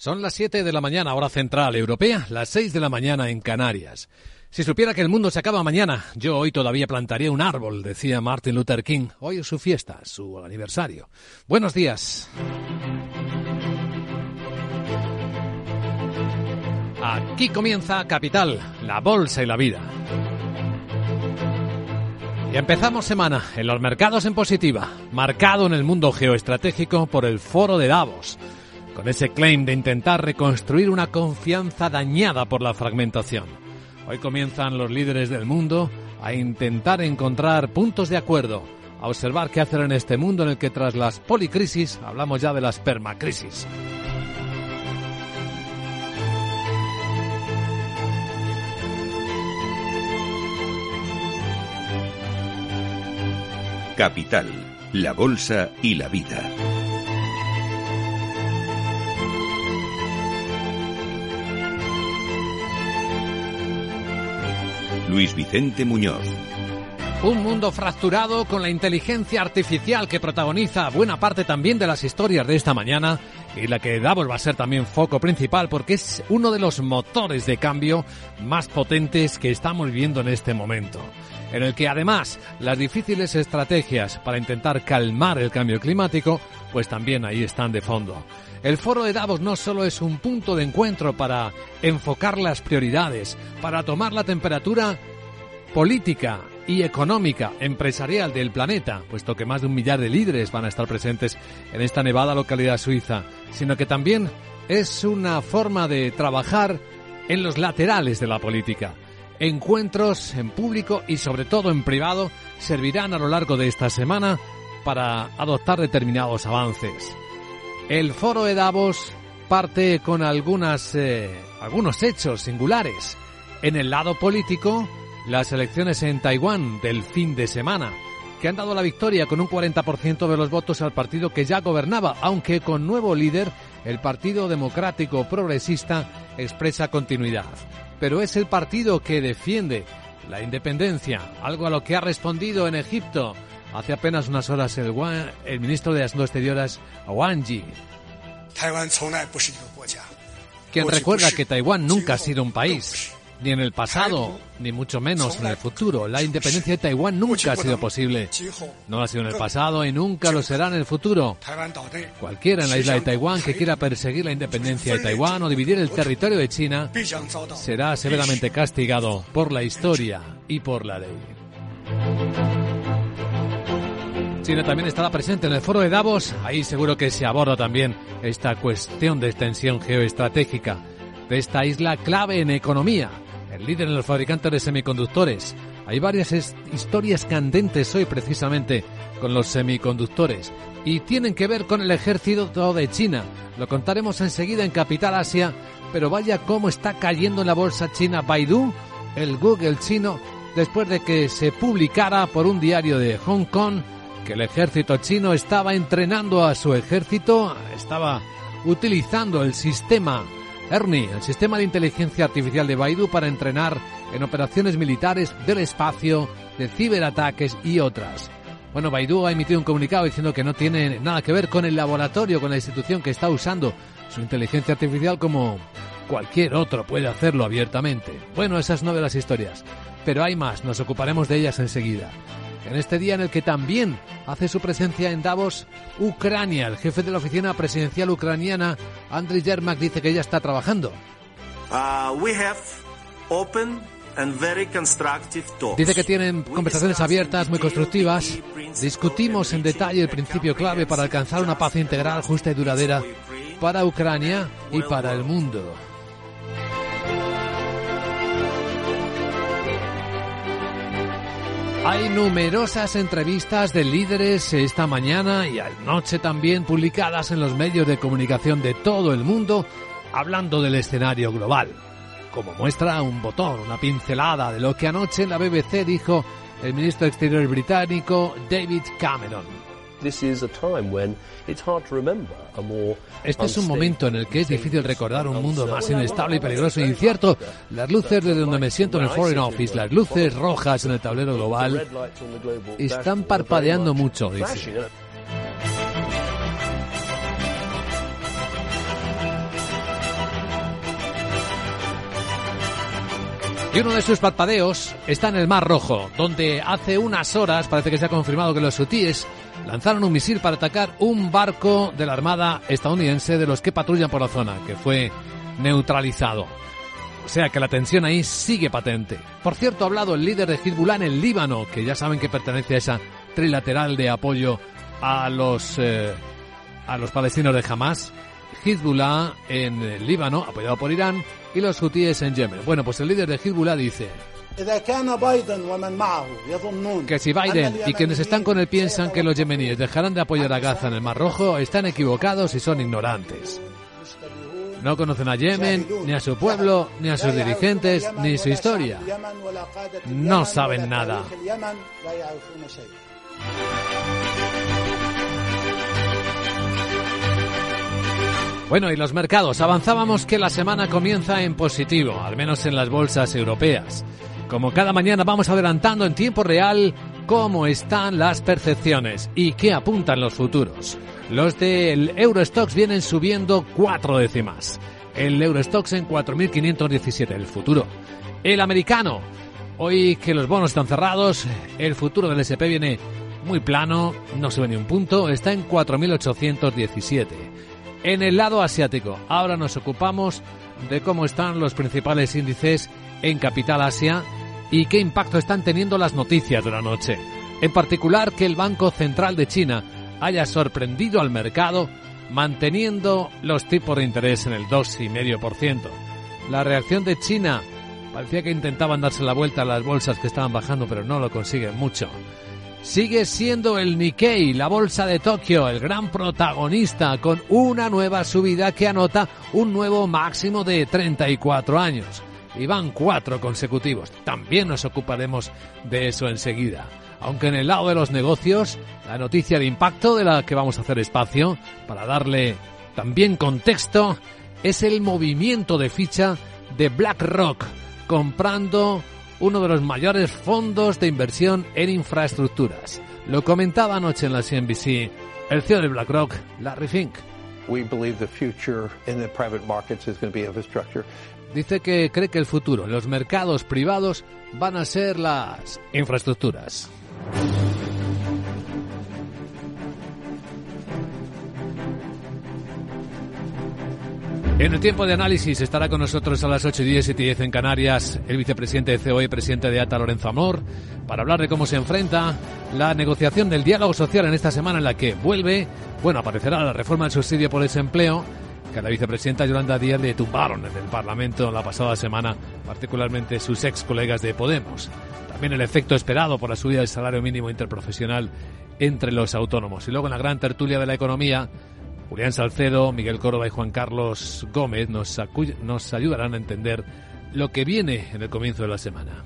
Son las 7 de la mañana, hora central europea, las 6 de la mañana en Canarias. Si supiera que el mundo se acaba mañana, yo hoy todavía plantaría un árbol, decía Martin Luther King. Hoy es su fiesta, su aniversario. Buenos días. Aquí comienza Capital, la bolsa y la vida. Y empezamos semana en los mercados en positiva, marcado en el mundo geoestratégico por el foro de Davos, con ese claim de intentar reconstruir una confianza dañada por la fragmentación. Hoy comienzan los líderes del mundo a intentar encontrar puntos de acuerdo, a observar qué hacer en este mundo en el que tras las policrisis hablamos ya de las permacrisis. Capital, la Bolsa y la Vida. Luis Vicente Muñoz. Un mundo fracturado con la inteligencia artificial que protagoniza buena parte también de las historias de esta mañana y la que Davos va a ser también foco principal porque es uno de los motores de cambio más potentes que estamos viendo en este momento en el que además las difíciles estrategias para intentar calmar el cambio climático, pues también ahí están de fondo. El foro de Davos no solo es un punto de encuentro para enfocar las prioridades, para tomar la temperatura política y económica, empresarial del planeta, puesto que más de un millar de líderes van a estar presentes en esta nevada localidad suiza, sino que también es una forma de trabajar en los laterales de la política. Encuentros en público y sobre todo en privado servirán a lo largo de esta semana para adoptar determinados avances. El foro de Davos parte con algunas, eh, algunos hechos singulares. En el lado político, las elecciones en Taiwán del fin de semana, que han dado la victoria con un 40% de los votos al partido que ya gobernaba, aunque con nuevo líder, el Partido Democrático Progresista expresa continuidad pero es el partido que defiende la independencia, algo a lo que ha respondido en Egipto hace apenas unas horas el, el ministro de Asuntos Exteriores, Wang Yi. Quien recuerda que Taiwán nunca ha sido un país ni en el pasado, ni mucho menos en el futuro. La independencia de Taiwán nunca ha sido posible. No ha sido en el pasado y nunca lo será en el futuro. Cualquiera en la isla de Taiwán que quiera perseguir la independencia de Taiwán o dividir el territorio de China será severamente castigado por la historia y por la ley. China también estará presente en el foro de Davos. Ahí seguro que se aborda también esta cuestión de extensión geoestratégica de esta isla clave en economía el líder en los fabricantes de semiconductores. Hay varias historias candentes hoy precisamente con los semiconductores y tienen que ver con el ejército de China. Lo contaremos enseguida en Capital Asia, pero vaya cómo está cayendo en la bolsa china Baidu, el Google chino, después de que se publicara por un diario de Hong Kong el ejército chino estaba entrenando a su ejército, estaba utilizando el sistema Ernie, el sistema de inteligencia artificial de Baidu para entrenar en operaciones militares del espacio, de ciberataques y otras. Bueno, Baidu ha emitido un comunicado diciendo que no tiene nada que ver con el laboratorio, con la institución que está usando su inteligencia artificial como cualquier otro puede hacerlo abiertamente. Bueno, esas no de las historias. Pero hay más, nos ocuparemos de ellas enseguida en este día en el que también hace su presencia en Davos Ucrania. El jefe de la oficina presidencial ucraniana, Andriy Yermak, dice que ya está trabajando. Uh, dice que tienen conversaciones abiertas, muy constructivas. Discutimos en detalle el principio clave para alcanzar una paz integral, justa y duradera para Ucrania y para el mundo. Hay numerosas entrevistas de líderes esta mañana y anoche también publicadas en los medios de comunicación de todo el mundo hablando del escenario global. Como muestra un botón, una pincelada de lo que anoche en la BBC dijo el ministro exterior británico David Cameron. Este es un momento en el que es difícil recordar un mundo más inestable y peligroso e incierto. Las luces desde donde me siento en el Foreign Office, las luces rojas en el tablero global, están parpadeando mucho. Y uno de sus parpadeos está en el Mar Rojo, donde hace unas horas parece que se ha confirmado que los hutíes lanzaron un misil para atacar un barco de la Armada estadounidense de los que patrullan por la zona, que fue neutralizado. O sea que la tensión ahí sigue patente. Por cierto, ha hablado el líder de Hezbollah en el Líbano, que ya saben que pertenece a esa trilateral de apoyo a los, eh, a los palestinos de Hamas. Hezbollah en el Líbano, apoyado por Irán, y los hutíes en Yemen. Bueno, pues el líder de Hezbollah dice que si Biden y quienes están con él piensan que los yemeníes dejarán de apoyar a Gaza en el Mar Rojo, están equivocados y son ignorantes. No conocen a Yemen, ni a su pueblo, ni a sus dirigentes, ni su historia. No saben nada. Bueno, y los mercados. Avanzábamos que la semana comienza en positivo, al menos en las bolsas europeas. Como cada mañana vamos adelantando en tiempo real cómo están las percepciones y qué apuntan los futuros. Los del Eurostox vienen subiendo cuatro décimas. El Eurostox en 4.517, el futuro. El americano. Hoy que los bonos están cerrados, el futuro del SP viene muy plano, no sube ni un punto, está en 4.817 en el lado asiático. Ahora nos ocupamos de cómo están los principales índices en Capital Asia y qué impacto están teniendo las noticias de la noche. En particular que el Banco Central de China haya sorprendido al mercado manteniendo los tipos de interés en el 2,5%. La reacción de China parecía que intentaban darse la vuelta a las bolsas que estaban bajando, pero no lo consiguen mucho sigue siendo el Nikkei, la bolsa de Tokio, el gran protagonista con una nueva subida que anota un nuevo máximo de 34 años. Y van cuatro consecutivos. También nos ocuparemos de eso enseguida. Aunque en el lado de los negocios, la noticia de impacto de la que vamos a hacer espacio para darle también contexto es el movimiento de ficha de BlackRock comprando uno de los mayores fondos de inversión en infraestructuras. Lo comentaba anoche en la CNBC el CEO de BlackRock, Larry Fink. Dice que cree que el futuro los mercados privados van a ser las infraestructuras. En el tiempo de análisis estará con nosotros a las 8 y 10, y 10 en Canarias el vicepresidente de COE y presidente de ATA, Lorenzo Amor, para hablar de cómo se enfrenta la negociación del diálogo social en esta semana en la que vuelve, bueno, aparecerá la reforma del subsidio por desempleo, que a la vicepresidenta Yolanda Díaz le tumbaron en el Parlamento la pasada semana, particularmente sus ex colegas de Podemos. También el efecto esperado por la subida del salario mínimo interprofesional entre los autónomos. Y luego en la gran tertulia de la economía, Julián Salcedo, Miguel Córdoba y Juan Carlos Gómez nos, ayudarán a entender lo que viene en el comienzo de la semana.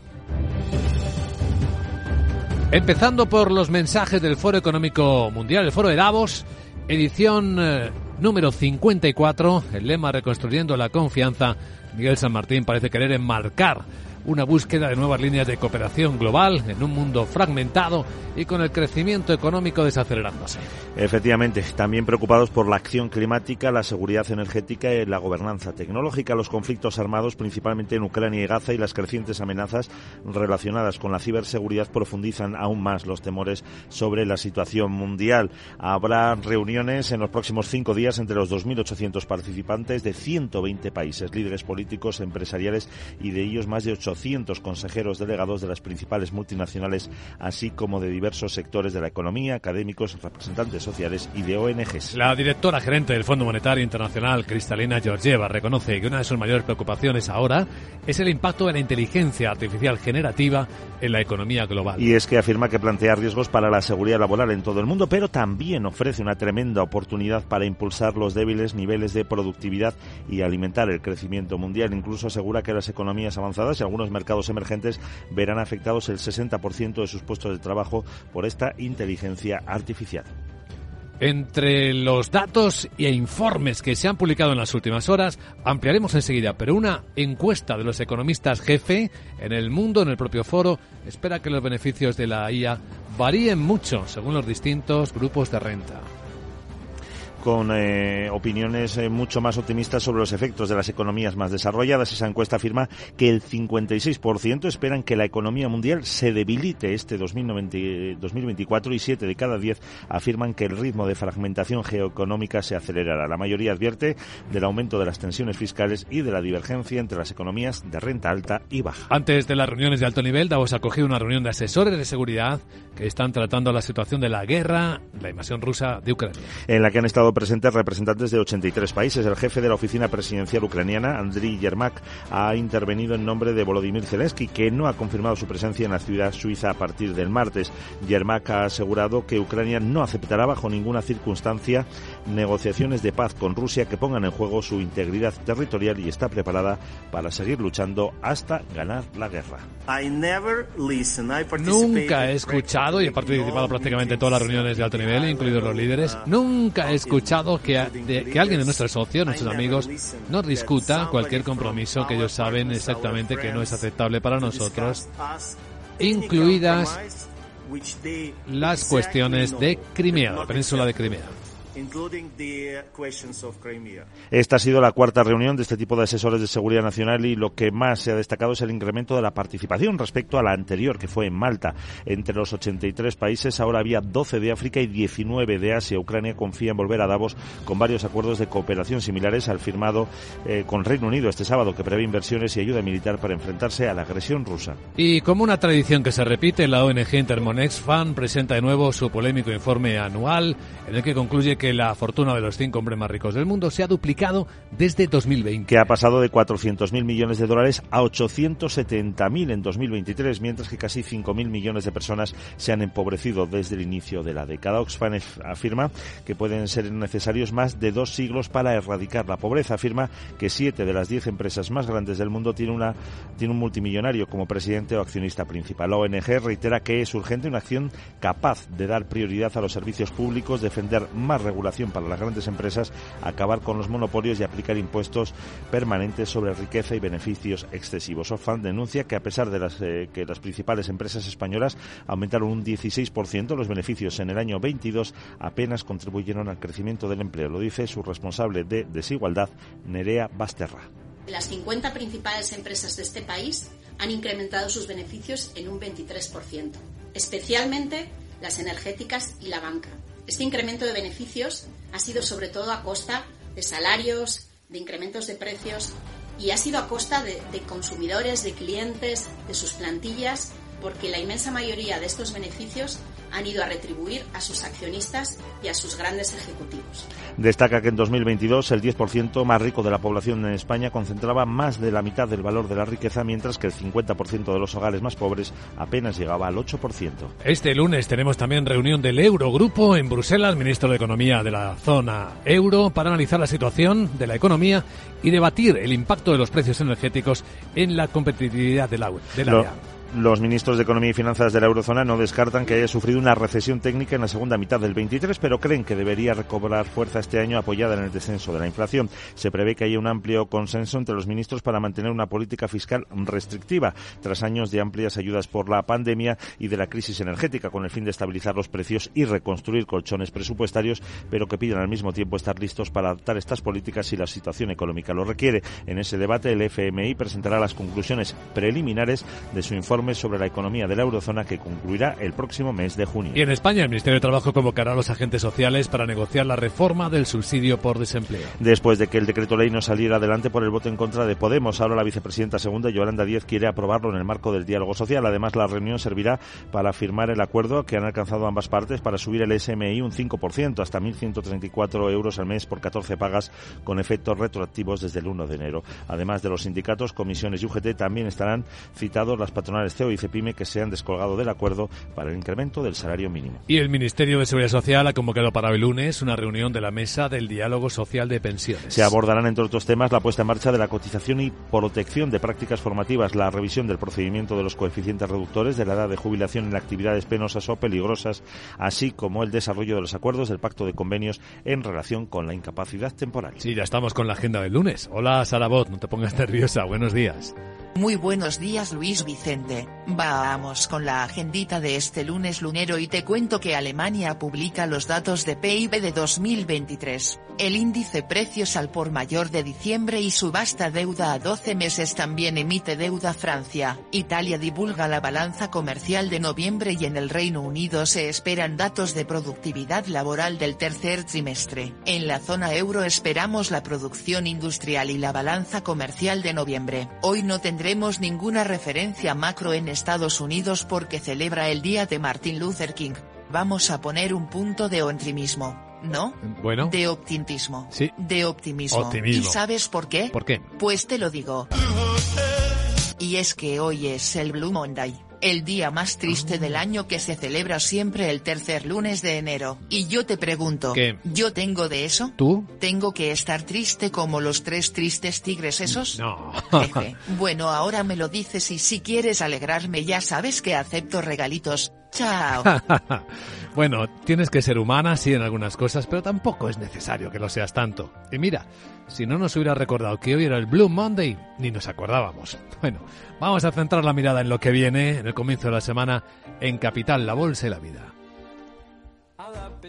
Empezando por los mensajes del Foro Económico Mundial, el Foro de Davos, edición eh, número 54, el lema Reconstruyendo la Confianza. Miguel San Martín parece querer enmarcar una búsqueda de nuevas líneas de cooperación global en un mundo fragmentado y con el crecimiento económico desacelerándose. Efectivamente, también preocupados por la acción climática, la seguridad energética y la gobernanza tecnológica, los conflictos armados principalmente en Ucrania y Gaza y las crecientes amenazas relacionadas con la ciberseguridad profundizan aún más los temores sobre la situación mundial. Habrá reuniones en los próximos cinco días entre los 2.800 participantes de 120 países, líderes políticos, empresariales y de ellos más de 800 cientos consejeros delegados de las principales multinacionales, así como de diversos sectores de la economía, académicos, representantes sociales y de ONGs. La directora gerente del Fondo Monetario Internacional, Cristalina Georgieva, reconoce que una de sus mayores preocupaciones ahora es el impacto de la inteligencia artificial generativa en la economía global. Y es que afirma que plantea riesgos para la seguridad laboral en todo el mundo, pero también ofrece una tremenda oportunidad para impulsar los débiles niveles de productividad y alimentar el crecimiento mundial. Incluso asegura que las economías avanzadas y algunos mercados emergentes verán afectados el 60% de sus puestos de trabajo por esta inteligencia artificial. Entre los datos e informes que se han publicado en las últimas horas, ampliaremos enseguida, pero una encuesta de los economistas jefe en el mundo, en el propio foro, espera que los beneficios de la IA varíen mucho según los distintos grupos de renta. Con eh, opiniones eh, mucho más optimistas sobre los efectos de las economías más desarrolladas. Esa encuesta afirma que el 56% esperan que la economía mundial se debilite este 2024 y 7 de cada 10 afirman que el ritmo de fragmentación geoeconómica se acelerará. La mayoría advierte del aumento de las tensiones fiscales y de la divergencia entre las economías de renta alta y baja. Antes de las reuniones de alto nivel, Davos ha acogido una reunión de asesores de seguridad que están tratando la situación de la guerra, la invasión rusa de Ucrania. En la que han estado presentes representantes de 83 países. El jefe de la oficina presidencial ucraniana, Andriy Yermak, ha intervenido en nombre de Volodymyr Zelensky, que no ha confirmado su presencia en la ciudad suiza a partir del martes. Yermak ha asegurado que Ucrania no aceptará bajo ninguna circunstancia negociaciones de paz con Rusia que pongan en juego su integridad territorial y está preparada para seguir luchando hasta ganar la guerra. Nunca he escuchado, y he participado prácticamente en todas las reuniones de alto nivel, incluidos los líderes, nunca he escuchado que, que alguien de nuestros socios, nuestros amigos, no discuta cualquier compromiso que ellos saben exactamente que no es aceptable para nosotros, incluidas las cuestiones de Crimea, la península de Crimea. Esta ha sido la cuarta reunión de este tipo de asesores de seguridad nacional y lo que más se ha destacado es el incremento de la participación respecto a la anterior, que fue en Malta. Entre los 83 países ahora había 12 de África y 19 de Asia. Ucrania confía en volver a Davos con varios acuerdos de cooperación similares al firmado eh, con Reino Unido este sábado, que prevé inversiones y ayuda militar para enfrentarse a la agresión rusa. Y como una tradición que se repite, la ONG Intermonex Fan presenta de nuevo su polémico informe anual en el que concluye que que la fortuna de los cinco hombres más ricos del mundo se ha duplicado desde 2020. Que ha pasado de 400.000 millones de dólares a 870.000 en 2023, mientras que casi 5.000 millones de personas se han empobrecido desde el inicio de la década. Oxfam afirma que pueden ser necesarios más de dos siglos para erradicar la pobreza. Afirma que siete de las diez empresas más grandes del mundo tienen, una, tiene un multimillonario como presidente o accionista principal. La ONG reitera que es urgente una acción capaz de dar prioridad a los servicios públicos, defender más regulación para las grandes empresas, acabar con los monopolios y aplicar impuestos permanentes sobre riqueza y beneficios excesivos. Ofan denuncia que a pesar de las, eh, que las principales empresas españolas aumentaron un 16%, los beneficios en el año 22 apenas contribuyeron al crecimiento del empleo. Lo dice su responsable de desigualdad, Nerea Basterra. Las 50 principales empresas de este país han incrementado sus beneficios en un 23%, especialmente las energéticas y la banca. Este incremento de beneficios ha sido sobre todo a costa de salarios, de incrementos de precios y ha sido a costa de, consumidores, de clientes, de sus plantillas, porque la inmensa mayoría de estos beneficios han ido a retribuir a sus accionistas y a sus grandes ejecutivos. Destaca que en 2022 el 10% más rico de la población en España concentraba más de la mitad del valor de la riqueza, mientras que el 50% de los hogares más pobres apenas llegaba al 8%. Este lunes tenemos también reunión del Eurogrupo en Bruselas, ministro de Economía de la zona euro, para analizar la situación de la economía y debatir el impacto de los precios energéticos en la competitividad del agua. De la los ministros de Economía y Finanzas de la eurozona no descartan que haya sufrido una recesión técnica en la segunda mitad del 23, pero creen que debería recobrar fuerza este año apoyada en el descenso de la inflación. Se prevé que haya un amplio consenso entre los ministros para mantener una política fiscal restrictiva tras años de amplias ayudas por la pandemia y de la crisis energética, con el fin de estabilizar los precios y reconstruir colchones presupuestarios, pero que piden al mismo tiempo estar listos para adaptar estas políticas si la situación económica lo requiere. En ese debate, el FMI presentará las conclusiones preliminares de su informe sobre la economía de la eurozona que concluirá el próximo mes de junio. Y en España, el Ministerio de Trabajo convocará a los agentes sociales para negociar la reforma del subsidio por desempleo. Después de que el decreto ley no saliera adelante por el voto en contra de Podemos, ahora la vicepresidenta segunda, Yolanda Díez, quiere aprobarlo en el marco del diálogo social. Además, la reunión servirá para firmar el acuerdo que han alcanzado ambas partes para subir el SMI un 5%, hasta 1.134 euros al mes por 14 pagas, con efectos retroactivos desde el 1 de enero. Además de los sindicatos, comisiones y UGT, también estarán citados las patronales CEO y CEPIME que se han descolgado del acuerdo para el incremento del salario mínimo. Y el Ministerio de Seguridad Social ha convocado para el lunes una reunión de la Mesa del Diálogo Social de Pensiones. Se abordarán, entre otros temas, la puesta en marcha de la cotización y protección de prácticas formativas, la revisión del procedimiento de los coeficientes reductores de la edad de jubilación en actividades penosas o peligrosas, así como el desarrollo de los acuerdos del Pacto de Convenios en relación con la incapacidad temporal. Sí, ya estamos con la agenda del lunes. Hola, Sarabot, no te pongas nerviosa. Buenos días. Muy buenos días Luis Vicente, vamos con la agendita de este lunes lunero y te cuento que Alemania publica los datos de PIB de 2023, el índice precios al por mayor de diciembre y subasta deuda a 12 meses también emite deuda Francia, Italia divulga la balanza comercial de noviembre y en el Reino Unido se esperan datos de productividad laboral del tercer trimestre. En la zona euro esperamos la producción industrial y la balanza comercial de noviembre. Hoy no tendremos tendremos ninguna referencia macro en Estados Unidos porque celebra el día de Martin Luther King. Vamos a poner un punto de optimismo. ¿No? Bueno. De optimismo. Sí. De optimismo. Optimismo. ¿Y sabes por qué? ¿Por qué? Pues te lo digo. Y es que hoy es el Blue Monday el día más triste del año que se celebra siempre el tercer lunes de enero. Y yo te pregunto, ¿Qué? ¿yo tengo de eso? ¿Tú? ¿Tengo que estar triste como los tres tristes tigres esos? No. Bueno, ahora me lo dices y si quieres alegrarme ya sabes que acepto regalitos. Chao. bueno, tienes que ser humana, sí, en algunas cosas, pero tampoco es necesario que lo seas tanto. Y mira, si no nos hubiera recordado que hoy era el Blue Monday, ni nos acordábamos. Bueno, vamos a centrar la mirada en lo que viene, en el comienzo de la semana, en Capital, la Bolsa y la Vida.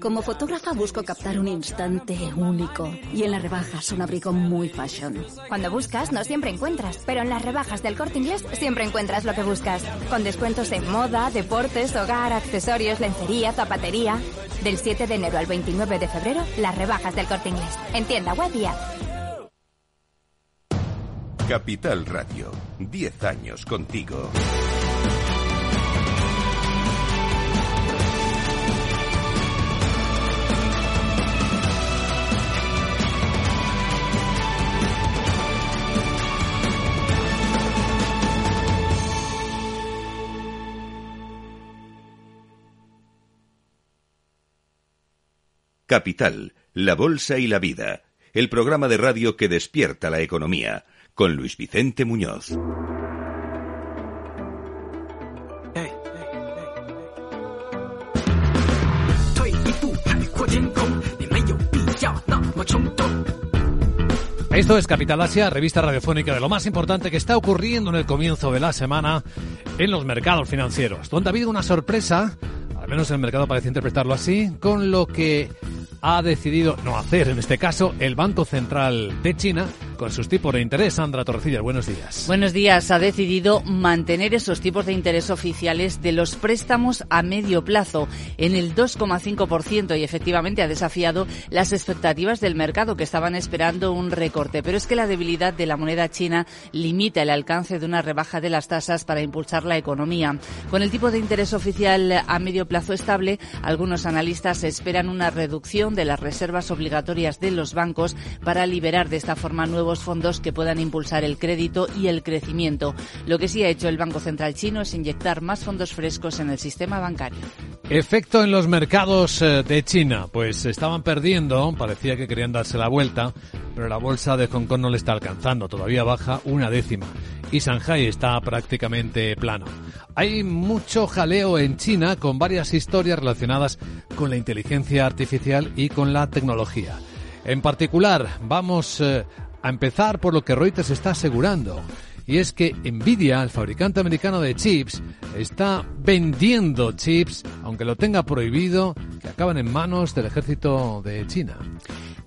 Como fotógrafa busco captar un instante único y en las rebajas un abrigo muy fashion. Cuando buscas no siempre encuentras, pero en las rebajas del corte inglés siempre encuentras lo que buscas. Con descuentos en moda, deportes, hogar, accesorios, lencería, zapatería. Del 7 de enero al 29 de febrero, las rebajas del corte inglés. En tienda web y app. Capital Radio, 10 años contigo. Capital, la Bolsa y la Vida, el programa de radio que despierta la economía, con Luis Vicente Muñoz. Esto es Capital Asia, revista radiofónica de lo más importante que está ocurriendo en el comienzo de la semana en los mercados financieros, donde ha habido una sorpresa, al menos el mercado parece interpretarlo así, con lo que ha decidido no hacer, en este caso, el Banco Central de China con sus tipos de interés. Sandra Torrecilla, buenos días. Buenos días. Ha decidido mantener esos tipos de interés oficiales de los préstamos a medio plazo en el 2,5% y efectivamente ha desafiado las expectativas del mercado que estaban esperando un recorte. Pero es que la debilidad de la moneda china limita el alcance de una rebaja de las tasas para impulsar la economía. Con el tipo de interés oficial a medio plazo estable, algunos analistas esperan una reducción de las reservas obligatorias de los bancos para liberar de esta forma nuevos fondos que puedan impulsar el crédito y el crecimiento. Lo que sí ha hecho el Banco Central chino es inyectar más fondos frescos en el sistema bancario. Efecto en los mercados eh, de China, pues estaban perdiendo, parecía que querían darse la vuelta, pero la bolsa de Hong Kong no le está alcanzando, todavía baja una décima y Shanghai está prácticamente plano. Hay mucho jaleo en China con varias historias relacionadas con la inteligencia artificial y con la tecnología. En particular, vamos eh, a empezar por lo que Reuters está asegurando. Y es que Nvidia, el fabricante americano de chips, está vendiendo chips, aunque lo tenga prohibido, que acaban en manos del ejército de China.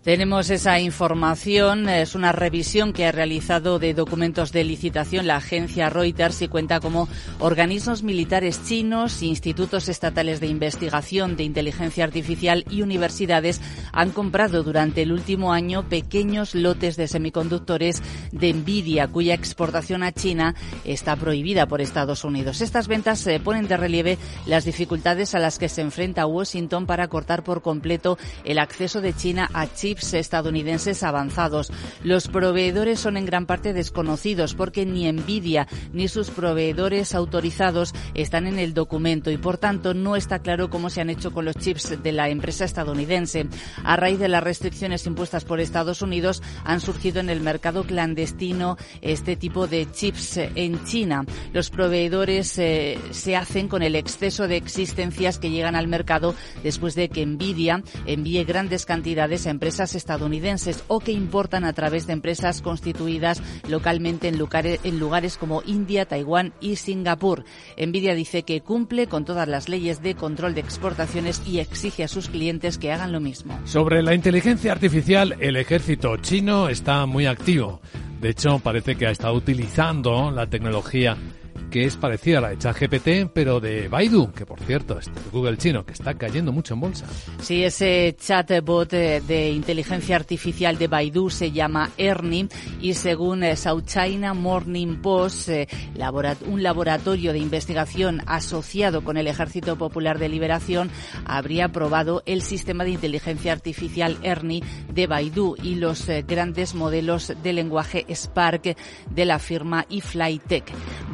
Tenemos esa información, es una revisión que ha realizado de documentos de licitación la agencia Reuters y cuenta como organismos militares chinos, institutos estatales de investigación de inteligencia artificial y universidades han comprado durante el último año pequeños lotes de semiconductores de Nvidia, cuya exportación a China está prohibida por Estados Unidos. Estas ventas se ponen de relieve las dificultades a las que se enfrenta Washington para cortar por completo el acceso de China a chips estadounidenses avanzados. Los proveedores son en gran parte desconocidos porque ni Nvidia ni sus proveedores autorizados están en el documento y por tanto no está claro cómo se han hecho con los chips de la empresa estadounidense. A raíz de las restricciones impuestas por Estados Unidos han surgido en el mercado clandestino este tipo de chips en China. Los proveedores eh, se hacen con el exceso de existencias que llegan al mercado después de que Nvidia envíe grandes cantidades a empresas empresas estadounidenses o que importan a través de empresas constituidas localmente en lugares, en lugares como India, Taiwán y Singapur. Nvidia dice que cumple con todas las leyes de control de exportaciones y exige a sus clientes que hagan lo mismo. Sobre la inteligencia artificial, el ejército chino está muy activo. De hecho, parece que ha estado utilizando la tecnología que es parecida a la de ChatGPT, pero de Baidu, que por cierto es Google chino, que está cayendo mucho en bolsa. Sí, ese chatbot eh, de inteligencia artificial de Baidu se llama Ernie y según eh, South China Morning Post, eh, un laboratorio de investigación asociado con el Ejército Popular de Liberación habría probado el sistema de inteligencia artificial Ernie de Baidu y los grandes modelos de lenguaje Spark de la firma eFlyTech.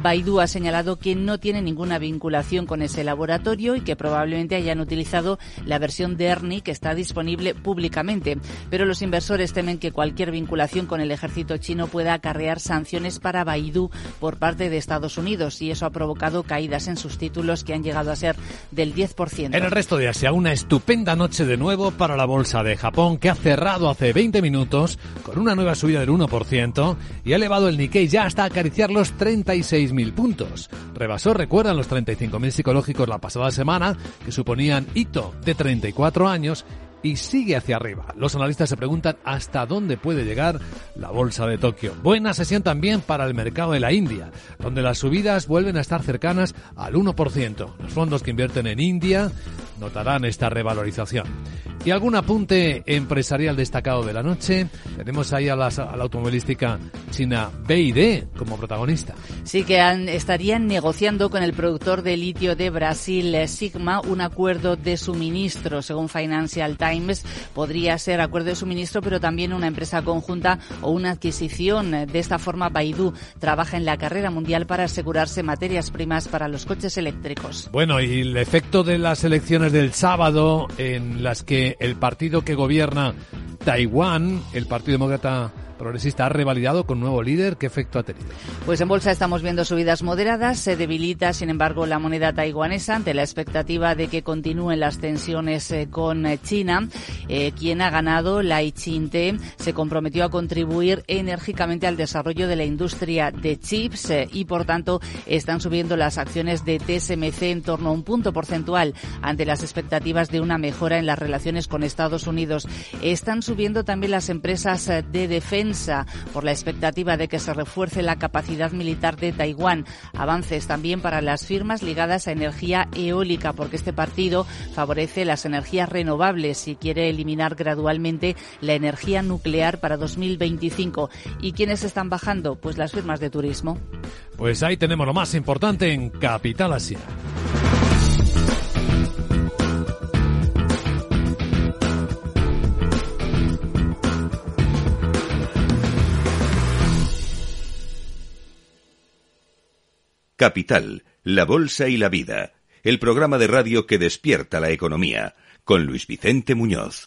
Baidu ha señalado que no tiene ninguna vinculación con ese laboratorio y que probablemente hayan utilizado la versión de Ernie que está disponible públicamente. Pero los inversores temen que cualquier vinculación con el ejército chino pueda acarrear sanciones para Baidu por parte de Estados Unidos y eso ha provocado caídas en sus títulos que han llegado a ser del 10%. En el resto de Asia, una estupenda noche de nuevo para la bolsa de Japón que ha cerrado hace 20 minutos con una nueva subida del 1% y ha elevado el Nikkei ya hasta acariciar los 36.000 puntos Rebasó, recuerdan, los 35.000 psicológicos la pasada semana, que suponían hito de 34 años y sigue hacia arriba. Los analistas se preguntan hasta dónde puede llegar la bolsa de Tokio. Buena sesión también para el mercado de la India, donde las subidas vuelven a estar cercanas al 1%. Los fondos que invierten en India notarán esta revalorización. Y algún apunte empresarial destacado de la noche. Tenemos ahí a, la automovilística china BID como protagonista. Sí, que estarían negociando con el productor de litio de Brasil, Sigma, un acuerdo de suministro, según Financial Times podría ser acuerdo de suministro, pero también una empresa conjunta o una adquisición. De esta forma, Baidu trabaja en la carrera mundial para asegurarse materias primas para los coches eléctricos. Bueno, y el efecto de las elecciones del sábado en las que el partido que gobierna Taiwán, el Partido Demócrata progresista ha revalidado con nuevo líder. ¿Qué efecto ha tenido? Pues en bolsa estamos viendo subidas moderadas. Se debilita, sin embargo, la moneda taiwanesa ante la expectativa de que continúen las tensiones eh, con eh, China. Eh, quien ha ganado, Lai Chinte, se comprometió a contribuir enérgicamente al desarrollo de la industria de chips y, por tanto, están subiendo las acciones de TSMC en torno a un punto porcentual ante las expectativas de una mejora en las relaciones con Estados Unidos. Están subiendo también las empresas de defensa por la expectativa de que se refuerce la capacidad militar de Taiwán. Avances también para las firmas ligadas a energía eólica, porque este partido favorece las energías renovables y quiere eliminar gradualmente la energía nuclear para 2025. ¿Y quiénes están bajando? Pues las firmas de turismo. Pues ahí tenemos lo más importante en Capital Asia. Capital, la Bolsa y la Vida, el programa de radio que despierta la economía, con Luis Vicente Muñoz.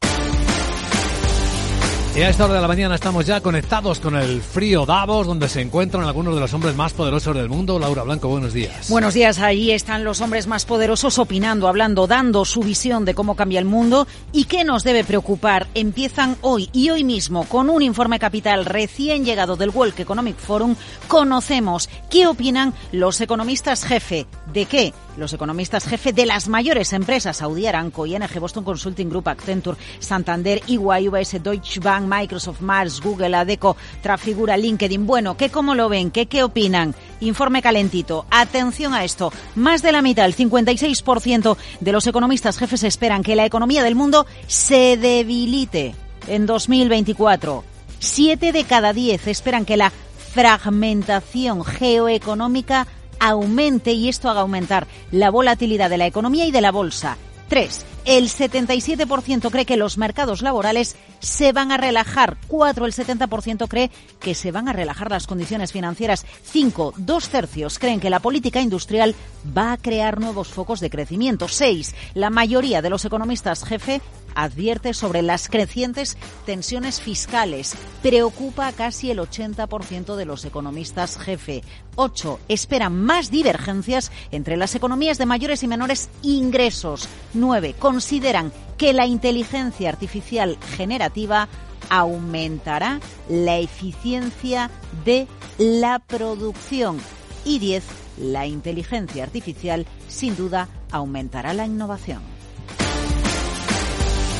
Y a esta hora de la mañana estamos ya conectados con el frío Davos, donde se encuentran algunos de los hombres más poderosos del mundo. Laura Blanco, buenos días. Buenos días, ahí están los hombres más poderosos opinando, hablando, dando su visión de cómo cambia el mundo y qué nos debe preocupar. Empiezan hoy y hoy mismo con un informe capital recién llegado del World Economic Forum. Conocemos qué opinan los economistas jefe. ¿De qué? Los economistas jefe de las mayores empresas Saudi Aramco, ING, Boston Consulting Group, Accenture, Santander, EY, UBS, Deutsche Bank, Microsoft, Mars, Google, Adeco, Trafigura, LinkedIn. Bueno, ¿qué cómo lo ven? ¿Qué, qué opinan? Informe calentito. Atención a esto. Más de la mitad, el 56% de los economistas jefes esperan que la economía del mundo se debilite en 2024. Siete de cada diez esperan que la fragmentación geoeconómica aumente y esto haga aumentar la volatilidad de la economía y de la bolsa. 3. El 77% cree que los mercados laborales se van a relajar. 4. El 70% cree que se van a relajar las condiciones financieras. 5. Dos tercios creen que la política industrial va a crear nuevos focos de crecimiento. 6. La mayoría de los economistas jefe advierte sobre las crecientes tensiones fiscales. Preocupa a casi el 80% de los economistas jefe. 8. Esperan más divergencias entre las economías de mayores y menores ingresos. Nueve, consideran que la inteligencia artificial generativa aumentará la eficiencia de la producción. Y 10. La inteligencia artificial sin duda aumentará la innovación.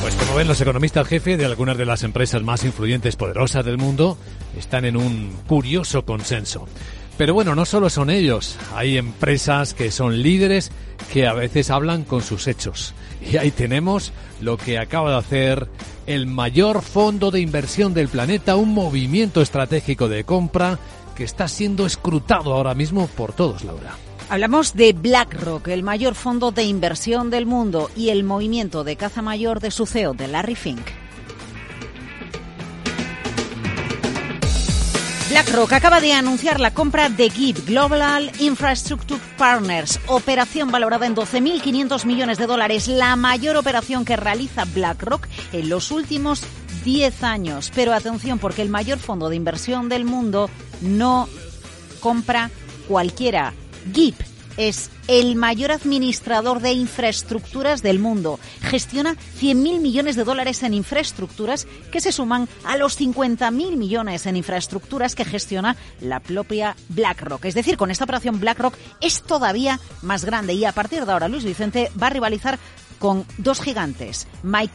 Pues como ven, los economistas jefe de algunas de las empresas más influyentes poderosas del mundo están en un curioso consenso. Pero bueno, no solo son ellos, hay empresas que son líderes que a veces hablan con sus hechos. Y ahí tenemos lo que acaba de hacer el mayor fondo de inversión del planeta, un movimiento estratégico de compra que está siendo escrutado ahora mismo por todos, Laura. Hablamos de BlackRock, el mayor fondo de inversión del mundo, y el movimiento de caza mayor de su CEO, de Larry Fink. BlackRock acaba de anunciar la compra de GIP Global Infrastructure Partners, operación valorada en 12.500 millones de dólares, la mayor operación que realiza BlackRock en los últimos 10 años. Pero atención, porque el mayor fondo de inversión del mundo no compra cualquiera. GIP es el mayor administrador de infraestructuras del mundo. Gestiona 100.000 millones de dólares en infraestructuras que se suman a los 50.000 millones en infraestructuras que gestiona la propia BlackRock. Es decir, con esta operación BlackRock es todavía más grande y a partir de ahora Luis Vicente va a rivalizar con dos gigantes, Mike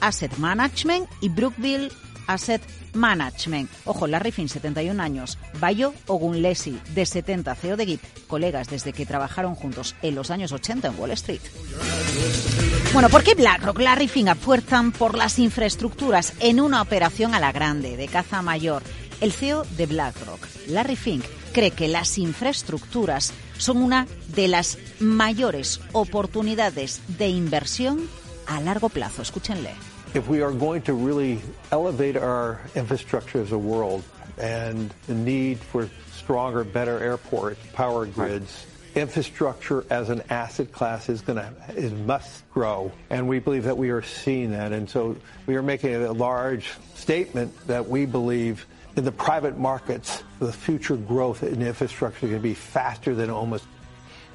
Asset Management y Brookville Asset Management. Ojo, Larry Finn, 71 años. Bayo Ogunlesi, de 70, CEO de GIP. Colegas desde que trabajaron juntos en los años 80 en Wall Street. Bueno, ¿por qué BlackRock, Larry Finn apuestan por las infraestructuras en una operación a la grande, de caza mayor? El CEO de BlackRock, Larry Fink, cree que las infraestructuras son una de las mayores oportunidades de inversión a largo plazo. Escúchenle. If we are going to really elevate our infrastructure as a world and the need for stronger, better airports, power grids, infrastructure as an asset class is going to is must grow. And we believe that we are seeing that. And so we are making a large statement that we believe in the private markets the future growth in infrastructure is going to be faster than almost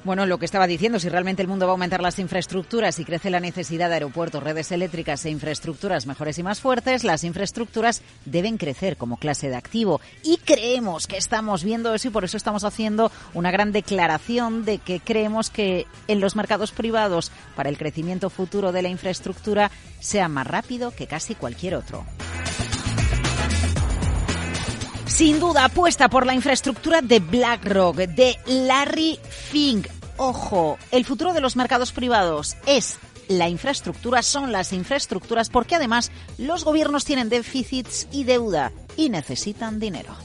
Bueno, lo que estaba diciendo, si realmente el mundo va a aumentar las infraestructuras y crece la necesidad de aeropuertos, redes eléctricas e infraestructuras mejores y más fuertes, las infraestructuras deben crecer como clase de activo. Y creemos que estamos viendo eso y por eso estamos haciendo una gran declaración de que creemos que en los mercados privados para el crecimiento futuro de la infraestructura sea más rápido que casi cualquier otro. Sin duda, apuesta por la infraestructura de BlackRock, de Larry Fink. Ojo, el futuro de los mercados privados es la infraestructura, son las infraestructuras, porque además los gobiernos tienen déficits y deuda y necesitan dinero.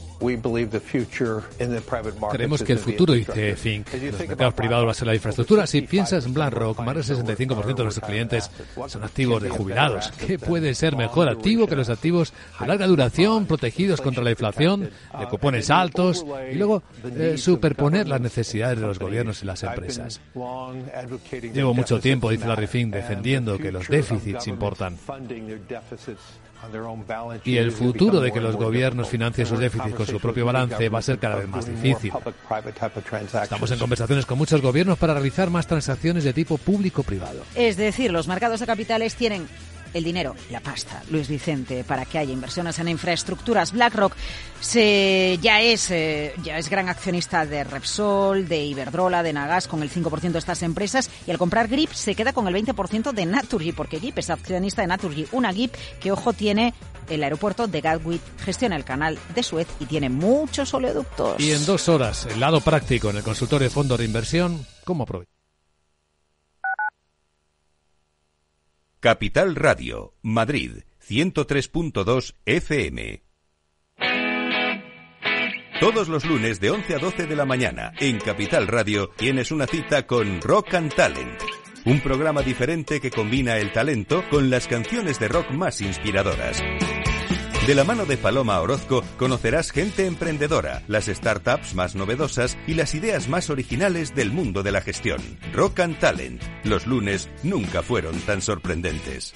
Creemos que el futuro, dice Fink, los mercados privados va a ser la infraestructura. Si piensas en BlackRock, más del 65% de nuestros clientes son activos de jubilados. ¿Qué puede ser mejor activo que los activos de larga duración, protegidos contra la inflación, de cupones altos y luego eh, superponer las necesidades de los gobiernos y las empresas? Llevo mucho tiempo, dice Larry Fink, defendiendo que los déficits importan. Y el futuro de que los gobiernos financien sus déficits con su propio balance va a ser cada vez más difícil. Estamos en conversaciones con muchos gobiernos para realizar más transacciones de tipo público-privado. Es decir, los mercados de capitales tienen el dinero, la pasta, Luis Vicente, para que haya inversiones en infraestructuras. BlackRock se, ya, es, eh, ya es gran accionista de Repsol, de Iberdrola, de Nagas, con el 5% de estas empresas, y al comprar GRIP se queda con el 20% de Naturgy, porque GRIP es accionista de Naturgy, una GRIP que, ojo, tiene el aeropuerto de Gatwick, gestiona el canal de Suez y tiene muchos oleoductos. Y en dos horas, el lado práctico en el consultorio de fondos de inversión, ¿cómo aprovechar? Capital Radio, Madrid, 103.2 FM. Todos los lunes de 11 a 12 de la mañana en Capital Radio tienes una cita con Rock and Talent. Un programa diferente que combina el talento con las canciones de rock más inspiradoras. De la mano de Paloma Orozco conocerás gente emprendedora, las startups más novedosas y las ideas más originales del mundo de la gestión. Rock and Talent. Los lunes nunca fueron tan sorprendentes.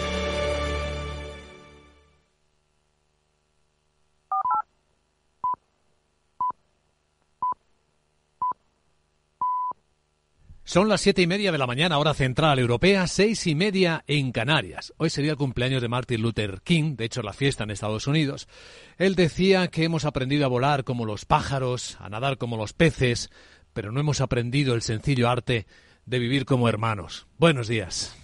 Son las siete y media de la mañana, hora central europea, seis y media en Canarias. Hoy sería el cumpleaños de Martin Luther King, de hecho la fiesta en Estados Unidos. Él decía que hemos aprendido a volar como los pájaros, a nadar como los peces, pero no hemos aprendido el sencillo arte de vivir como hermanos. Buenos días.